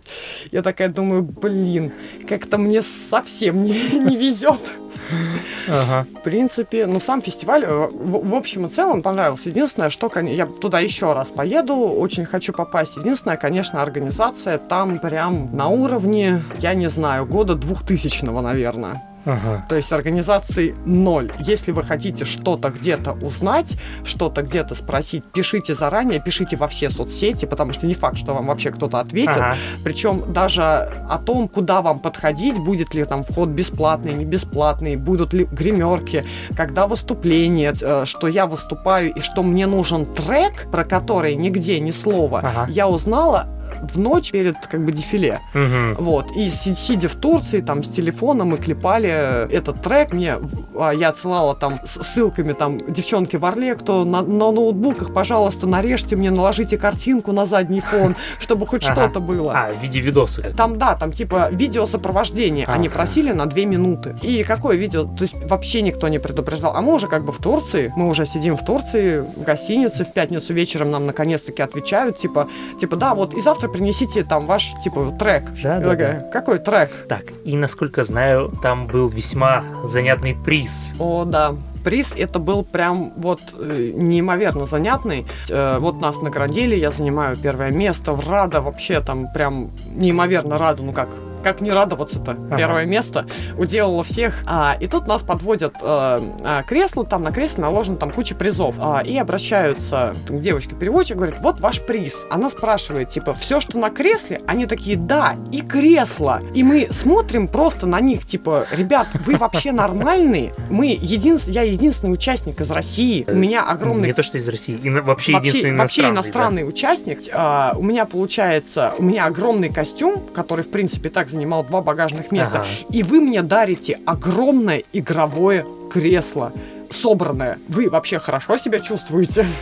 Speaker 2: Я такая думаю, блин, как-то мне совсем не, не везет. В принципе, ну, сам фестиваль, э, в общем и целом, понравился. Единственное, что я туда еще раз поеду, очень хочу попасть. Единственное, конечно, организация там прям на уровне, я не знаю, года двухтысячного, наверное. Ага. То есть организации ноль. Если вы хотите что-то где-то узнать, что-то где-то спросить, пишите заранее, пишите во все соцсети, потому что не факт, что вам вообще кто-то ответит. Ага. Причем даже о том, куда вам подходить, будет ли там вход бесплатный, не бесплатный, будут ли гримерки, когда выступление, э, что я выступаю и что мне нужен трек, про который нигде ни слова, ага. я узнала в ночь перед как бы дефиле. Угу. Вот. И сидя в Турции, там, с телефоном мы клепали этот трек. Мне, а, я отсылала там с ссылками, там, девчонки в Орле, кто на, на ноутбуках, пожалуйста, нарежьте мне, наложите картинку на задний фон, *laughs* чтобы хоть что-то было.
Speaker 1: А, в виде видоса.
Speaker 2: Там, да, там, типа, видео сопровождения. Они просили на две минуты. И какое видео? То есть вообще никто не предупреждал. А мы уже как бы в Турции, мы уже сидим в Турции, в гостинице, в пятницу вечером нам наконец-таки отвечают, типа, типа, да, вот и завтра принесите там ваш, типа, трек. Да, да, да. Какой трек?
Speaker 1: Так, и насколько знаю, там был весьма занятный приз.
Speaker 2: О, да приз это был прям вот э, неимоверно занятный. Э, вот нас наградили, я занимаю первое место в Рада, вообще там прям неимоверно рада, ну как, как не радоваться-то? Ага. Первое место уделало всех. А, и тут нас подводят а, а, креслу, там на кресле наложено там куча призов. А, и обращаются к девочке-переводчик, говорит, вот ваш приз. Она спрашивает, типа, все, что на кресле? Они такие, да, и кресло. И мы смотрим просто на них, типа, ребят, вы вообще *laughs* нормальные? Мы единственный, я единственный участник из России. У меня огромный...
Speaker 1: Не то, что из России, и вообще, вообще единственный вообще
Speaker 2: иностранный. иностранный да? участник. А, у меня получается, у меня огромный костюм, который, в принципе, так занимал два багажных места. Ага. И вы мне дарите огромное игровое кресло. Собранное. Вы вообще хорошо себя чувствуете? *laughs*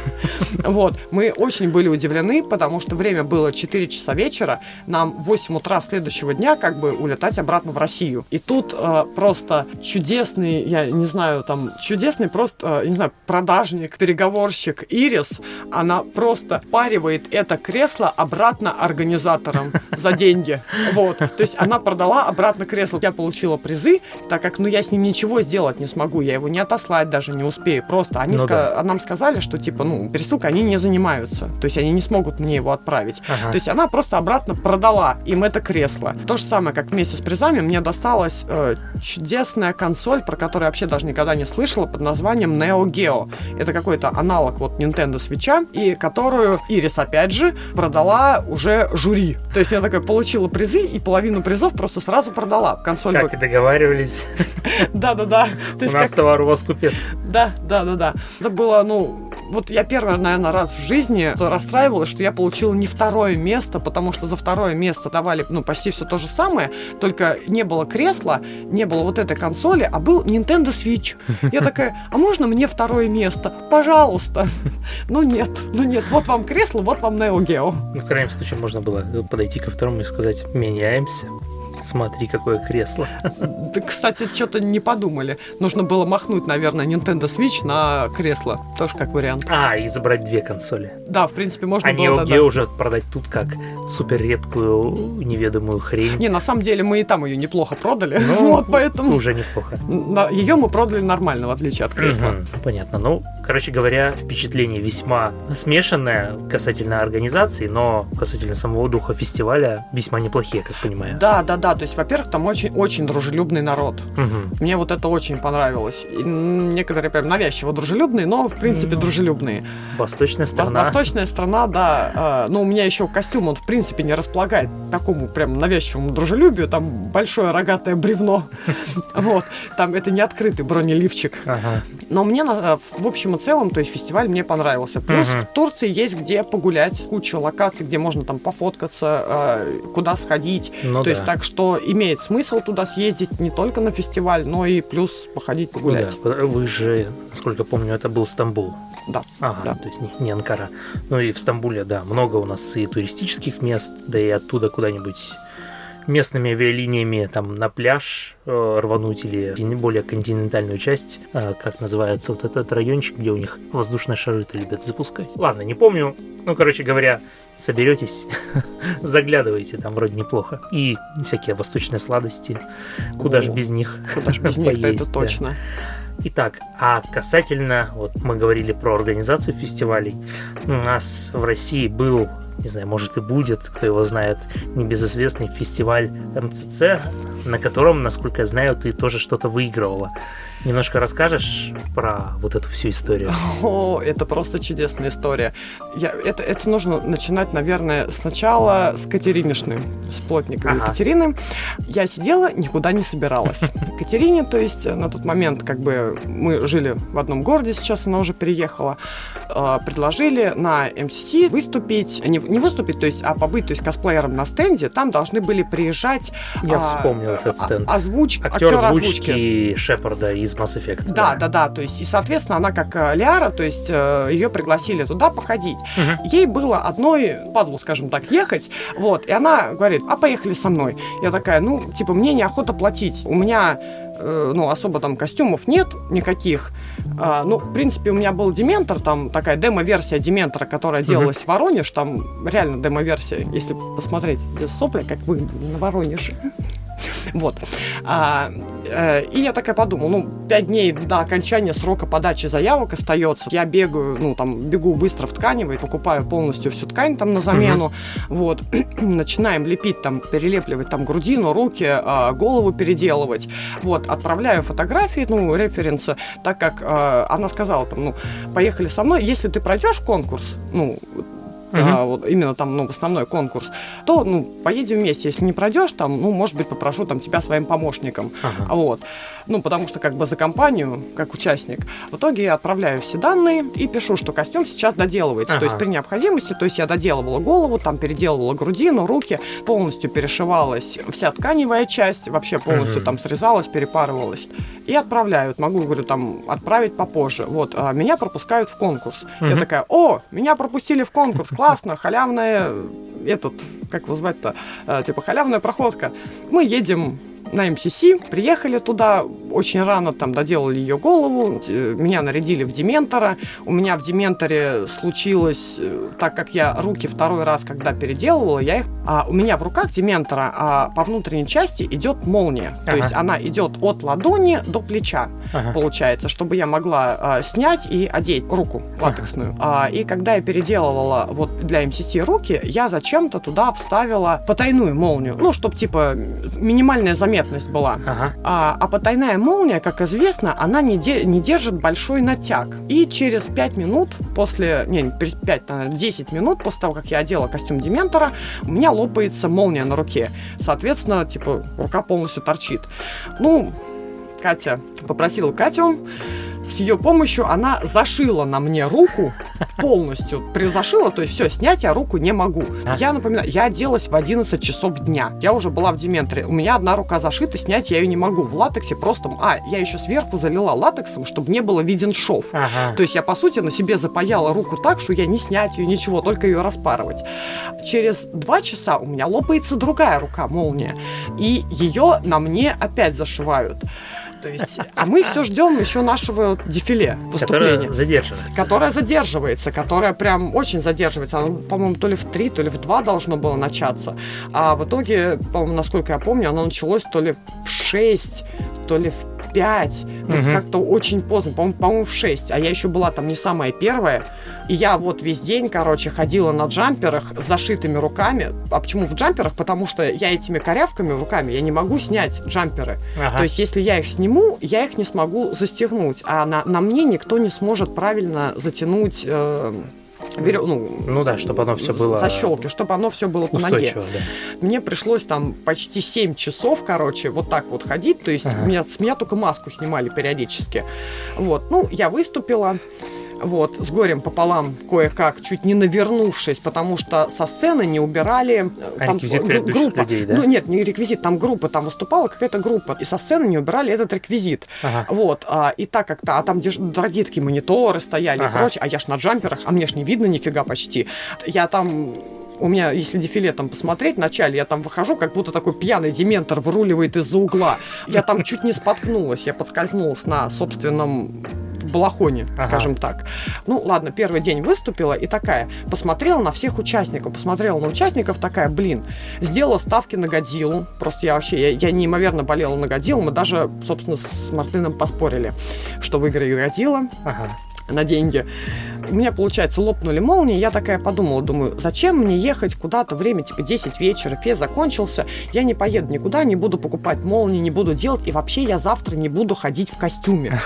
Speaker 2: Вот. Мы очень были удивлены, потому что время было 4 часа вечера. Нам в 8 утра следующего дня как бы улетать обратно в Россию. И тут э, просто чудесный, я не знаю, там, чудесный просто, э, не знаю, продажник, переговорщик Ирис, она просто паривает это кресло обратно организаторам за деньги. Вот. То есть она продала обратно кресло. Я получила призы, так как, ну, я с ним ничего сделать не смогу. Я его не отослать даже не успею. Просто они ну, ска- да. нам сказали, что, типа, ну, пересылкой они не занимаются. То есть они не смогут мне его отправить. Ага. То есть она просто обратно продала им это кресло. То же самое, как вместе с призами, мне досталась э, чудесная консоль, про которую я вообще даже никогда не слышала, под названием Neo Geo. Это какой-то аналог вот Nintendo Switch, и которую Ирис, опять же, продала уже жюри. То есть я такая получила призы, и половину призов просто сразу продала. Консоль
Speaker 1: как и договаривались. *laughs*
Speaker 2: Да-да-да.
Speaker 1: У нас товар у вас купец.
Speaker 2: Да, да, да, да. Это было, ну, вот я первый, наверное, раз в жизни расстраивалась, что я получила не второе место, потому что за второе место давали, ну, почти все то же самое, только не было кресла, не было вот этой консоли, а был Nintendo Switch. Я такая, а можно мне второе место? Пожалуйста. *laughs* Ну нет, ну нет, вот вам кресло, вот вам Neo Geo.
Speaker 1: И в крайнем случае можно было подойти ко второму и сказать, меняемся. Смотри, какое кресло. *laughs*
Speaker 2: Да, кстати, что-то не подумали. Нужно было махнуть, наверное, Nintendo Switch на кресло. Тоже как вариант.
Speaker 1: А, и забрать две консоли.
Speaker 2: Да, в принципе, можно
Speaker 1: а было. Geo уже продать тут как супер редкую неведомую хрень.
Speaker 2: Не, на самом деле мы и там ее неплохо продали. Ну, *laughs* вот поэтому...
Speaker 1: Уже неплохо.
Speaker 2: Ее мы продали нормально, в отличие от кресла.
Speaker 1: Угу, понятно. Ну, короче говоря, впечатление весьма смешанное касательно организации, но касательно самого духа фестиваля весьма неплохие, как понимаю.
Speaker 2: Да, да, да да, то есть, во-первых, там очень, очень дружелюбный народ. Угу. Мне вот это очень понравилось. И некоторые прям навязчиво дружелюбные, но, в принципе, ну, дружелюбные.
Speaker 1: Восточная страна.
Speaker 2: Восточная страна, да. Но ну, у меня еще костюм, он, в принципе, не располагает такому прям навязчивому дружелюбию. Там большое рогатое бревно. *laughs* Вот. Там это не открытый бронеливчик. Но мне, в общем и целом, то есть фестиваль мне понравился. Плюс в Турции есть где погулять, куча локаций, где можно там пофоткаться, а, куда сходить. Ну, то есть так что что имеет смысл туда съездить не только на фестиваль, но и плюс походить погулять.
Speaker 1: Ну, да. Вы же, насколько помню, это был Стамбул.
Speaker 2: Да.
Speaker 1: Ага,
Speaker 2: да.
Speaker 1: то есть не, не Анкара. Ну и в Стамбуле, да, много у нас и туристических мест, да и оттуда куда-нибудь местными авиалиниями там на пляж э, рвануть или более континентальную часть, э, как называется вот этот райончик, где у них воздушные шары-то любят запускать. Ладно, не помню. Ну, короче говоря, соберетесь, *laughs* заглядывайте, там вроде неплохо. И всякие восточные сладости, куда же без них
Speaker 2: Куда же без *laughs* них, это точно.
Speaker 1: Итак, а касательно, вот мы говорили про организацию фестивалей, у нас в России был не знаю, может и будет, кто его знает, небезызвестный фестиваль МЦЦ, на котором, насколько я знаю, ты тоже что-то выигрывала. Немножко расскажешь про вот эту всю историю? *laughs*
Speaker 2: О, это просто чудесная история. Я, это, это нужно начинать, наверное, сначала с Катеринишны, с плотниковой ага. Екатерины. Я сидела, никуда не собиралась. *laughs* Катерине, то есть на тот момент, как бы мы жили в одном городе, сейчас она уже переехала, э, предложили на МСС выступить, не, не выступить, то есть, а побыть, то есть косплеером на стенде. Там должны были приезжать...
Speaker 1: Я а, вспомнил этот а, стенд.
Speaker 2: Озвуч...
Speaker 1: Актер, актер озвучки, озвучки Шепарда из из Mass Effect.
Speaker 2: Да, да, да, да. То есть, и, соответственно, она как э, Лиара, то есть э, ее пригласили туда походить. Угу. Ей было одной падлу, скажем так, ехать. Вот. И она говорит, а поехали со мной. Я такая, ну, типа, мне неохота платить. У меня э, ну, особо там костюмов нет никаких. А, ну, в принципе, у меня был Дементор, там такая демо-версия Дементора, которая делалась uh-huh. в Воронеж, там реально демо-версия, если посмотреть, здесь сопли, как вы на Воронеже. Вот. А, э, и я такая подумала, ну, пять дней до окончания срока подачи заявок остается. Я бегаю, ну, там, бегу быстро в тканевой, покупаю полностью всю ткань там на замену. Угу. Вот. *clears throat* Начинаем лепить, там, перелепливать там грудину, руки, э, голову переделывать. Вот. Отправляю фотографии, ну, референсы, так как э, она сказала, там, ну, поехали со мной, если ты пройдешь конкурс, ну, угу. а, вот именно там, ну, в основной конкурс, то, ну, поедем вместе. Если не пройдешь, там, ну, может быть, попрошу там тебя своим помощником. Ага. Вот ну, потому что как бы за компанию, как участник. В итоге я отправляю все данные и пишу, что костюм сейчас доделывается. Ага. То есть при необходимости, то есть я доделывала голову, там переделывала грудину, руки, полностью перешивалась вся тканевая часть, вообще полностью угу. там срезалась, перепарывалась. И отправляют. Могу, говорю, там отправить попозже. Вот, а меня пропускают в конкурс. Угу. Я такая, о, меня пропустили в конкурс, классно, халявная, этот, как его звать-то, э, типа халявная проходка. Мы едем на МСС, приехали туда, очень рано там доделали ее голову, меня нарядили в Дементора. У меня в Дементоре случилось, э, так как я руки второй раз, когда переделывала, я их, а у меня в руках Дементора а по внутренней части идет молния. Ага. То есть она идет от ладони до плеча, ага. получается, чтобы я могла а, снять и одеть руку латексную. Ага. А, и когда я переделывала вот для МСС руки, я зачем-то туда вставила потайную молнию. Ну, чтобы типа минимальная заметность заметность была. Ага. А, а потайная молния, как известно, она не, де, не держит большой натяг. И через 5 минут после, не, 5, наверное, 10 минут после того, как я одела костюм Дементора, у меня лопается молния на руке. Соответственно, типа, рука полностью торчит. Ну, Катя попросила Катю с ее помощью она зашила на мне руку полностью. Призашила, то есть все, снять я руку не могу. Я напоминаю, я оделась в 11 часов дня. Я уже была в Дементоре. У меня одна рука зашита, снять я ее не могу. В латексе просто... А, я еще сверху залила латексом, чтобы не было виден шов. Ага. То есть я, по сути, на себе запаяла руку так, что я не снять ее, ничего, только ее распарывать. Через два часа у меня лопается другая рука, молния. И ее на мне опять зашивают. То есть, а мы все ждем еще нашего дефиле выступления.
Speaker 1: Которое задерживается.
Speaker 2: Которое задерживается, которое прям очень задерживается. Оно, по-моему, то ли в три, то ли в два должно было начаться. А в итоге, по-моему, насколько я помню, оно началось то ли в шесть, то ли в 5, ну, угу. как-то очень поздно, по-моему, по в 6, а я еще была там не самая первая, и я вот весь день, короче, ходила на джамперах с зашитыми руками, а почему в джамперах? Потому что я этими корявками руками, я не могу снять джамперы, ага. то есть если я их сниму, я их не смогу застегнуть, а на, на мне никто не сможет правильно затянуть... Э,
Speaker 1: берем, ну, ну да, чтобы оно все было...
Speaker 2: Защелки, чтобы оно все было по ноге. Да. Мне пришлось там почти 7 часов, короче, вот так вот ходить, то есть ага. меня, с меня только маску снимали периодически. Вот, ну, я выступила, вот, с горем пополам кое-как, чуть не навернувшись, потому что со сцены не убирали...
Speaker 1: А там, реквизит группа. людей, да?
Speaker 2: Ну, нет, не реквизит, там группа, там выступала какая-то группа, и со сцены не убирали этот реквизит. Ага. Вот, а, и так как-то, а там дорогие такие мониторы стояли ага. и прочее, а я ж на джамперах, а мне ж не видно нифига почти. Я там у меня, если дефиле там посмотреть, вначале я там выхожу, как будто такой пьяный дементор выруливает из-за угла. Я там чуть не споткнулась, я подскользнулась на собственном балахоне, ага. скажем так. Ну, ладно, первый день выступила и такая, посмотрела на всех участников, посмотрела на участников, такая, блин, сделала ставки на Годзиллу. Просто я вообще, я, я неимоверно болела на Годзиллу. Мы даже, собственно, с Мартыном поспорили, что выиграет Годзилла. Ага на деньги. У меня, получается, лопнули молнии, я такая подумала, думаю, зачем мне ехать куда-то, время типа 10 вечера, фест закончился, я не поеду никуда, не буду покупать молнии, не буду делать, и вообще я завтра не буду ходить в костюме.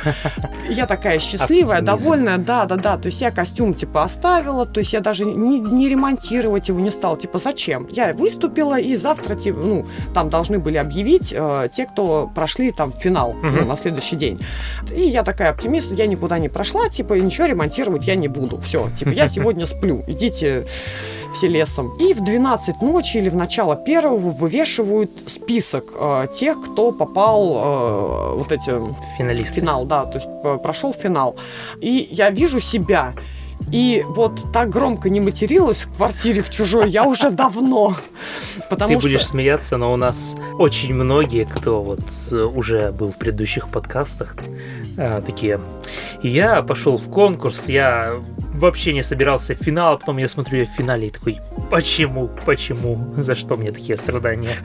Speaker 2: Я такая счастливая, довольная, да-да-да, то есть я костюм типа оставила, то есть я даже не, не ремонтировать его не стала, типа зачем? Я выступила, и завтра, типа, ну, там должны были объявить э, те, кто прошли там финал ну, на следующий день. И я такая оптимист, я никуда не прошла, типа, типа, ничего ремонтировать я не буду. Все, типа, я сегодня сплю. Идите все лесом. И в 12 ночи или в начало первого вывешивают список э, тех, кто попал э, вот эти...
Speaker 1: Финалисты.
Speaker 2: Финал, да, то есть э, прошел финал. И я вижу себя. И вот так громко не материлась в квартире в чужой я уже давно.
Speaker 1: Потому Ты что... будешь смеяться, но у нас очень многие, кто вот уже был в предыдущих подкастах, а, такие. Я пошел в конкурс, я вообще не собирался в финал, а потом я смотрю я в финале и такой, почему, почему, за что мне такие страдания?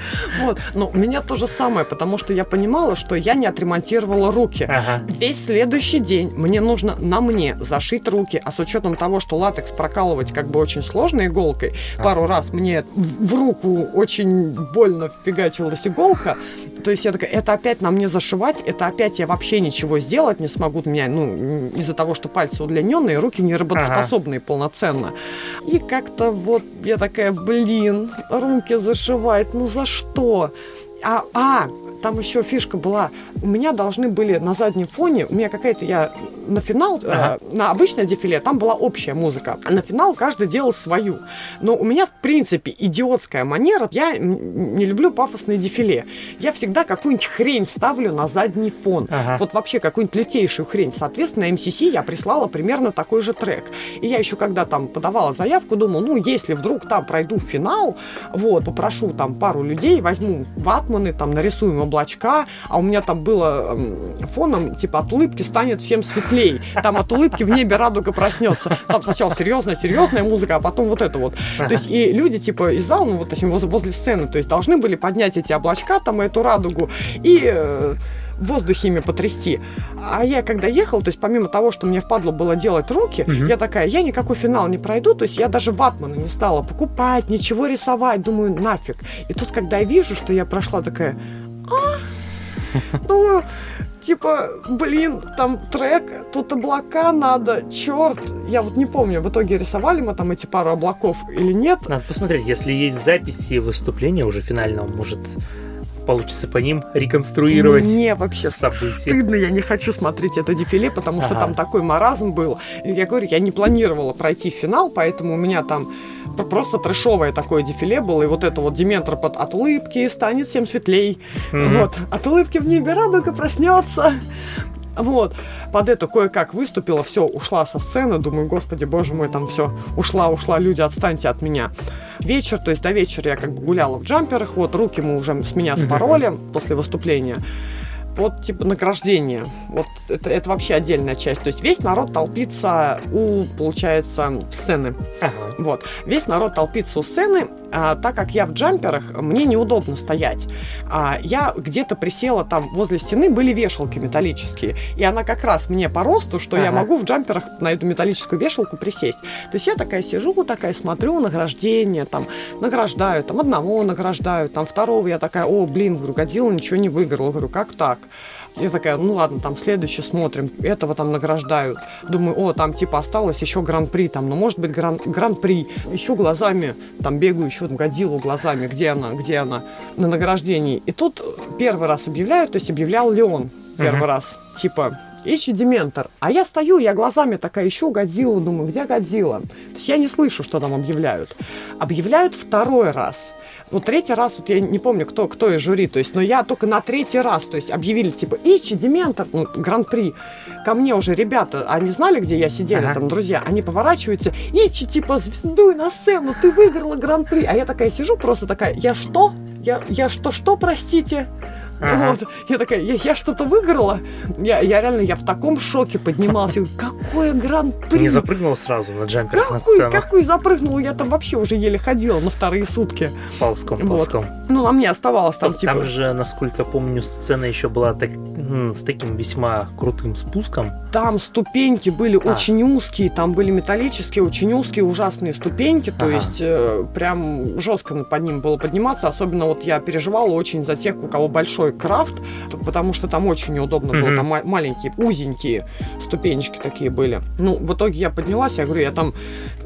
Speaker 2: Вот, ну, у меня то же самое, потому что я понимала, что я не отремонтировала руки. Ага. Весь следующий день мне нужно на мне зашить руки, а с учетом того, что латекс прокалывать как бы очень сложно иголкой, ага. пару раз мне в руку очень больно фигачилась иголка, то есть я такая, это опять на мне зашивать, это опять я вообще ничего сделать не смогу. У меня, ну, из-за того, что пальцы удлиненные, руки не работоспособные ага. полноценно. И как-то вот я такая, блин, руки зашивать, ну за что? А, а, там еще фишка была. У меня должны были на заднем фоне, у меня какая-то, я на финал, э, ага. э, на обычное дефиле, там была общая музыка, а на финал каждый делал свою. Но у меня, в принципе, идиотская манера, я не люблю пафосные дефиле. Я всегда какую-нибудь хрень ставлю на задний фон. Ага. Вот вообще какую-нибудь лютейшую хрень. Соответственно, MCC я прислала примерно такой же трек. И я еще когда там подавала заявку, думала, ну, если вдруг там пройду в финал, вот, попрошу там пару людей, возьму ватманы, там нарисуем облачка, а у меня там было фоном, типа, от улыбки станет всем светлей. Там от улыбки в небе радуга проснется. Там сначала серьезная, серьезная музыка, а потом вот это вот. То есть и люди, типа, из зала, ну, вот, точнее, возле, сцены, то есть должны были поднять эти облачка, там, эту радугу, и э, в воздухе ими потрясти. А я когда ехал, то есть помимо того, что мне впадло было делать руки, угу. я такая, я никакой финал не пройду, то есть я даже ватмана не стала покупать, ничего рисовать, думаю, нафиг. И тут, когда я вижу, что я прошла такая, а? Думаю, типа, блин, там трек, тут облака надо, черт. Я вот не помню, в итоге рисовали мы там эти пару облаков или нет.
Speaker 1: Надо посмотреть, если есть записи выступления уже финального, может, получится по ним реконструировать
Speaker 2: Мне вообще события. стыдно, я не хочу смотреть это дефиле, потому что ага. там такой маразм был. Я говорю, я не планировала пройти финал, поэтому у меня там просто трешовое такое дефиле было, и вот это вот Дементр под от улыбки станет всем светлей. Mm-hmm. Вот, от улыбки в небе радуга проснется. Вот, под это кое-как выступила, все, ушла со сцены, думаю, господи, боже мой, там все, ушла, ушла, люди, отстаньте от меня. Вечер, то есть до вечера я как бы гуляла в джамперах, вот, руки мы уже с меня спороли mm-hmm. после выступления вот типа награждение. Вот это, это вообще отдельная часть. То есть весь народ толпится у, получается, сцены. Ага. Вот. Весь народ толпится у сцены, а, так как я в джамперах, мне неудобно стоять. А, я где-то присела там возле стены, были вешалки металлические. И она как раз мне по росту, что ага. я могу в джамперах на эту металлическую вешалку присесть. То есть я такая сижу, такая смотрю награждение, там награждаю, там одного награждаю, там второго я такая, о, блин, говорю, Годзилла ничего не выиграл. Говорю, как так? Я такая, ну ладно, там следующее смотрим, этого там награждают. Думаю, о, там типа осталось еще гран-при, там, ну может быть гран- гран-при. Ищу глазами, там бегаю, еще там Годзиллу глазами, где она, где она на награждении. И тут первый раз объявляют, то есть объявлял Леон первый uh-huh. раз, типа, ищи Дементор. А я стою, я глазами такая ищу Годзиллу, думаю, где Годзилла? То есть я не слышу, что там объявляют. Объявляют второй раз вот третий раз, вот я не помню, кто, кто из жюри, то есть, но я только на третий раз, то есть, объявили, типа, Ичи, Дементор, ну, гран-при. Ко мне уже ребята, они знали, где я сидела, ага. там, друзья, они поворачиваются, Ичи, типа, звездуй на сцену, ты выиграла гран-при. А я такая сижу, просто такая, я что? Я, я что, что, простите? Ага. Вот. Я такая, я, я что-то выиграла. Я, я реально, я в таком шоке поднимался. *laughs* Какое гран-при!
Speaker 1: Не запрыгнул сразу на джампер
Speaker 2: какой,
Speaker 1: на сцену?
Speaker 2: Какой запрыгнул? Я там вообще уже еле ходила на вторые сутки.
Speaker 1: Ползком, ползком. Вот.
Speaker 2: Ну, а мне оставалось там,
Speaker 1: там
Speaker 2: типа...
Speaker 1: Там же, насколько помню, сцена еще была так, с таким весьма крутым спуском.
Speaker 2: Там ступеньки были а. очень узкие, там были металлические, очень узкие, ужасные ступеньки. То ага. есть э, прям жестко под ним было подниматься. Особенно вот я переживала очень за тех, у кого большой большой крафт, потому что там очень неудобно mm-hmm. было, там маленькие, узенькие ступенечки такие были. Ну, в итоге я поднялась, я говорю, я там,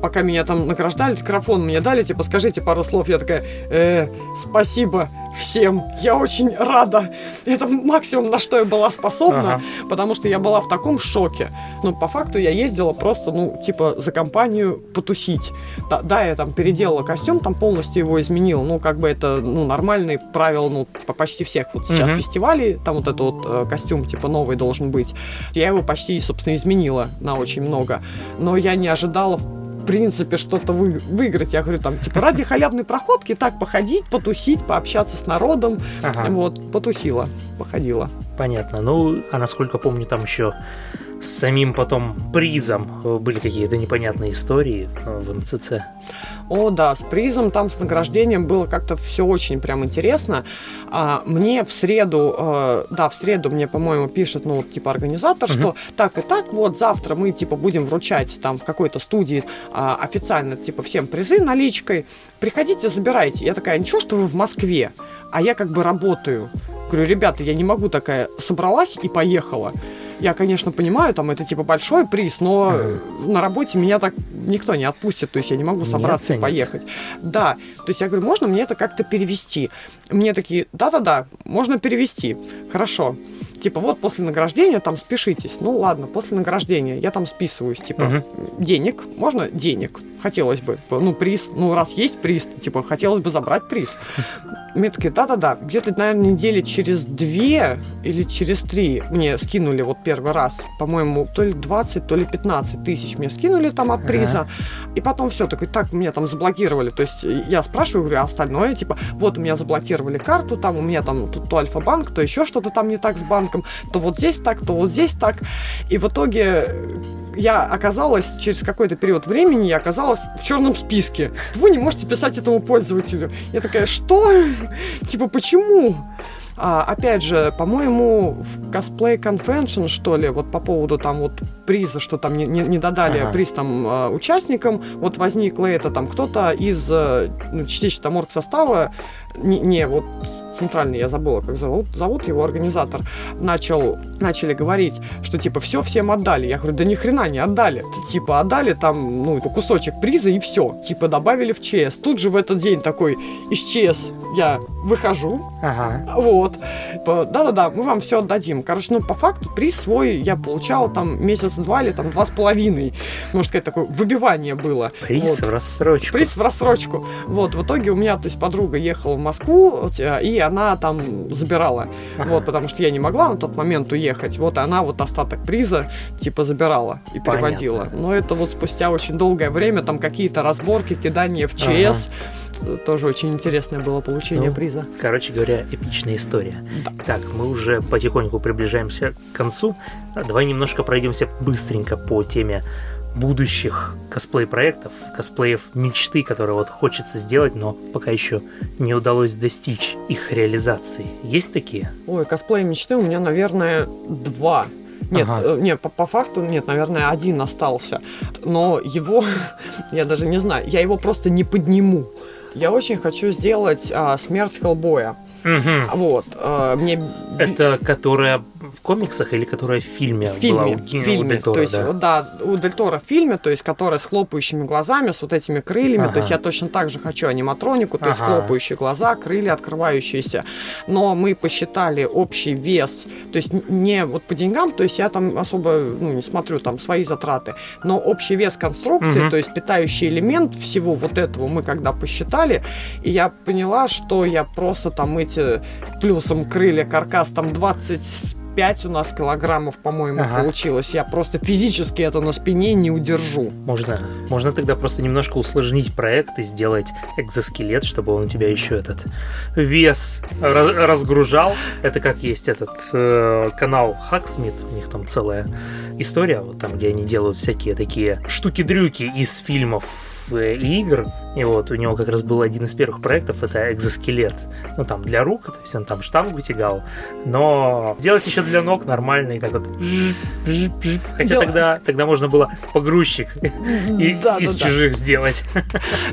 Speaker 2: пока меня там награждали, микрофон мне дали, типа, скажите пару слов, я такая, э, спасибо, всем. Я очень рада. Это максимум, на что я была способна, ага. потому что я была в таком шоке. Но по факту я ездила просто, ну, типа, за компанию потусить. Да, да, я там переделала костюм, там полностью его изменил. Ну, как бы это, ну, нормальные правила, ну, почти всех вот сейчас угу. фестивалей. Там вот этот вот э, костюм, типа, новый должен быть. Я его почти, собственно, изменила на очень много. Но я не ожидала в принципе, что-то вы, выиграть. Я говорю, там, типа, ради халявной проходки так походить, потусить, пообщаться с народом. Ага. Вот, потусила, походила.
Speaker 1: Понятно. Ну, а насколько помню, там еще с самим потом призом были какие-то непонятные истории э, в МЦЦ.
Speaker 2: О, да, с призом, там с награждением было как-то все очень прям интересно. А, мне в среду, э, да, в среду мне, по-моему, пишет, ну, типа, организатор, угу. что так и так, вот завтра мы, типа, будем вручать там в какой-то студии э, официально, типа, всем призы наличкой. Приходите, забирайте. Я такая, ничего, что вы в Москве, а я как бы работаю Говорю, ребята, я не могу такая, собралась и поехала. Я, конечно, понимаю, там это типа большой приз, но на работе меня так никто не отпустит, то есть я не могу собраться не и поехать. Да, то есть я говорю, можно мне это как-то перевести? Мне такие, да-да-да, можно перевести. Хорошо. Типа, вот после награждения там спешитесь. Ну ладно, после награждения я там списываюсь. Типа, угу. денег, можно денег? Хотелось бы. Ну, приз, ну, раз есть приз, типа, хотелось бы забрать приз. *laughs* Мне такие, да-да-да, где-то, наверное, недели через две или через три мне скинули вот первый раз, по-моему, то ли 20, то ли 15 тысяч мне скинули там от приза. Ага. И потом все, так и так меня там заблокировали. То есть я спрашиваю, говорю, а остальное, типа, вот у меня заблокировали карту, там у меня там тут то Альфа-банк, то еще что-то там не так с банком, то вот здесь так, то вот здесь так. И в итоге я оказалась, через какой-то период времени, я оказалась в черном списке. Вы не можете писать этому пользователю. Я такая, что? Типа, почему? А, опять же, по-моему, в Cosplay Convention, что ли, вот по поводу там вот приза, что там не, не, не додали ага. приз там а, участникам, вот возникло это там кто-то из э, ну, частично там состава не, не вот центральный, я забыла, как зовут, зовут его организатор, начал, начали говорить, что типа все всем отдали. Я говорю, да ни хрена не отдали. Типа отдали там, ну, кусочек приза и все. Типа добавили в ЧС. Тут же в этот день такой из ЧС я выхожу. Ага. Вот. Типа, да-да-да, мы вам все отдадим. Короче, ну, по факту приз свой я получал там месяц-два или там два с половиной. Можно сказать, такое выбивание было.
Speaker 1: Приз вот. в рассрочку.
Speaker 2: Приз в рассрочку. Вот, в итоге у меня, то есть, подруга ехала в Москву, и она там забирала. Ага. Вот, потому что я не могла на тот момент уехать. Вот, и она вот остаток приза, типа, забирала и переводила. Понятно. Но это вот спустя очень долгое время, там какие-то разборки, кидание в ЧС. Ага. Тоже очень интересное было получение ну, приза.
Speaker 1: Короче говоря, эпичная история. Да. Так, мы уже потихоньку приближаемся к концу. Давай немножко пройдемся быстренько по теме будущих косплей-проектов, косплеев мечты, которые вот хочется сделать, но пока еще не удалось достичь их реализации. Есть такие?
Speaker 2: Ой, косплей мечты у меня, наверное, два. Нет, ага. э, нет, по, по факту нет, наверное, один остался. Но его, *laughs* я даже не знаю, я его просто не подниму. Я очень хочу сделать а, смерть Хеллбоя. Угу. Вот. А, мне...
Speaker 1: Это которая в комиксах или которая в фильме,
Speaker 2: в фильме
Speaker 1: была
Speaker 2: у, в фильме. у Дель Торо, то есть, да? да, у Дель Торо в фильме, то есть, которая с хлопающими глазами, с вот этими крыльями, ага. то есть я точно так же хочу аниматронику, то ага. есть хлопающие глаза, крылья открывающиеся, но мы посчитали общий вес, то есть не вот по деньгам, то есть я там особо ну, не смотрю там свои затраты, но общий вес конструкции, угу. то есть питающий элемент всего вот этого мы когда посчитали, и я поняла, что я просто там эти плюсом крылья, каркас там 20 5 у нас килограммов, по-моему, ага. получилось. Я просто физически это на спине не удержу.
Speaker 1: Можно, можно тогда просто немножко усложнить проект и сделать экзоскелет, чтобы он у тебя еще этот вес раз, разгружал. Это как есть этот э, канал Hacksmith, у них там целая история, вот там, где они делают всякие такие штуки-дрюки из фильмов Э, игр. И вот у него как раз был один из первых проектов, это экзоскелет. Ну, там, для рук, то есть он там штангу тягал. Но делать еще для ног нормально, и так вот... Хотя тогда, тогда можно было погрузчик и, да, из да, чужих да. сделать.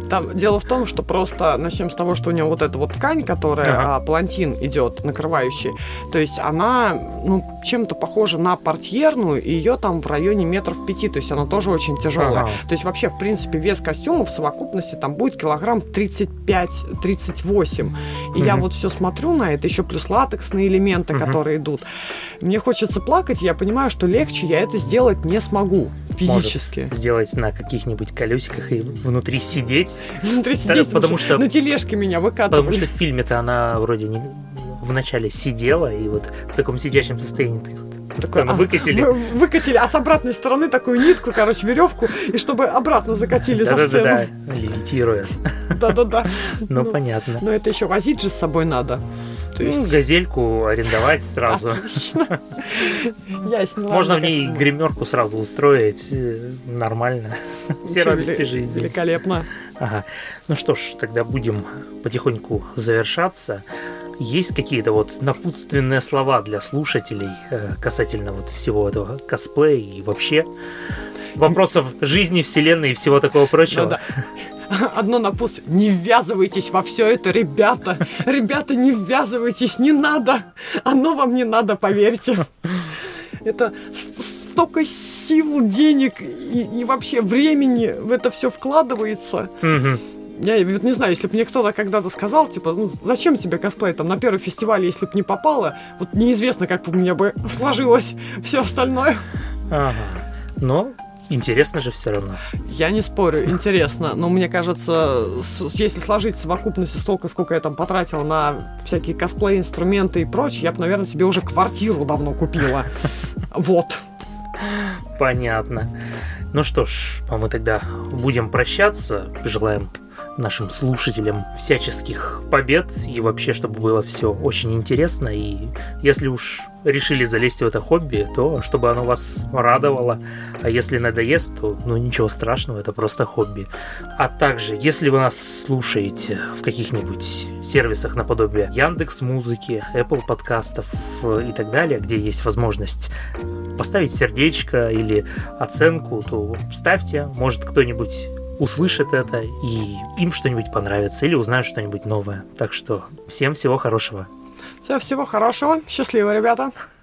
Speaker 2: Там дело в том, что просто начнем с того, что у него вот эта вот ткань, которая ага. а, палантин идет, накрывающий, то есть она, ну, чем-то похожа на портьерную, и ее там в районе метров пяти, то есть она тоже очень тяжелая. Ага. То есть вообще, в принципе, вес костюма в совокупности там будет килограмм 35-38. И mm-hmm. я вот все смотрю на это, еще плюс латексные элементы, mm-hmm. которые идут. Мне хочется плакать, я понимаю, что легче я это сделать не смогу физически.
Speaker 1: Может сделать на каких-нибудь колесиках и внутри сидеть.
Speaker 2: Внутри сидеть, потому что на тележке меня выкатывали.
Speaker 1: Потому что в фильме-то она вроде не вначале сидела, и вот в таком сидящем состоянии ты сцену выкатили. Вы,
Speaker 2: выкатили, а с обратной стороны такую нитку, короче, веревку, и чтобы обратно закатили за сцену.
Speaker 1: Да-да-да, левитируя.
Speaker 2: Да-да-да. *laughs*
Speaker 1: Ну, понятно.
Speaker 2: Но это еще возить же с собой надо.
Speaker 1: То есть... Ну, газельку арендовать *laughs* сразу.
Speaker 2: Я сняла.
Speaker 1: Можно в ней гримерку сразу устроить. Э, нормально. *laughs* Все радости жизни.
Speaker 2: Великолепно.
Speaker 1: Ага. Ну что ж, тогда будем потихоньку завершаться. Есть какие-то вот напутственные слова для слушателей э, касательно вот всего этого косплея и вообще вопросов жизни, вселенной и всего такого прочего? Ну, да.
Speaker 2: одно напутствие. Не ввязывайтесь во все это, ребята. Ребята, не ввязывайтесь, не надо. Оно вам не надо, поверьте. Это столько сил, денег и, и вообще времени в это все вкладывается. Я вот не знаю, если бы мне кто-то когда-то сказал, типа, ну, зачем тебе косплей там на первый фестиваль, если бы не попало, вот неизвестно, как бы у меня бы *laughs* сложилось все остальное.
Speaker 1: Ага. Но Интересно же все равно.
Speaker 2: Я не спорю, интересно. Но мне кажется, если сложить совокупности столько, сколько я там потратил на всякие косплей, инструменты и прочее, я бы, наверное, себе уже квартиру давно купила. *laughs* Вот.
Speaker 1: Понятно. Ну что ж, а мы тогда будем прощаться. Желаем нашим слушателям всяческих побед и вообще, чтобы было все очень интересно. И если уж решили залезть в это хобби, то чтобы оно вас радовало. А если надоест, то ну ничего страшного, это просто хобби. А также, если вы нас слушаете в каких-нибудь сервисах наподобие Яндекс Музыки, Apple подкастов и так далее, где есть возможность поставить сердечко или оценку, то ставьте. Может кто-нибудь услышат это и им что-нибудь понравится или узнают что-нибудь новое. Так что всем всего хорошего.
Speaker 2: Все, всего хорошего. Счастливо, ребята.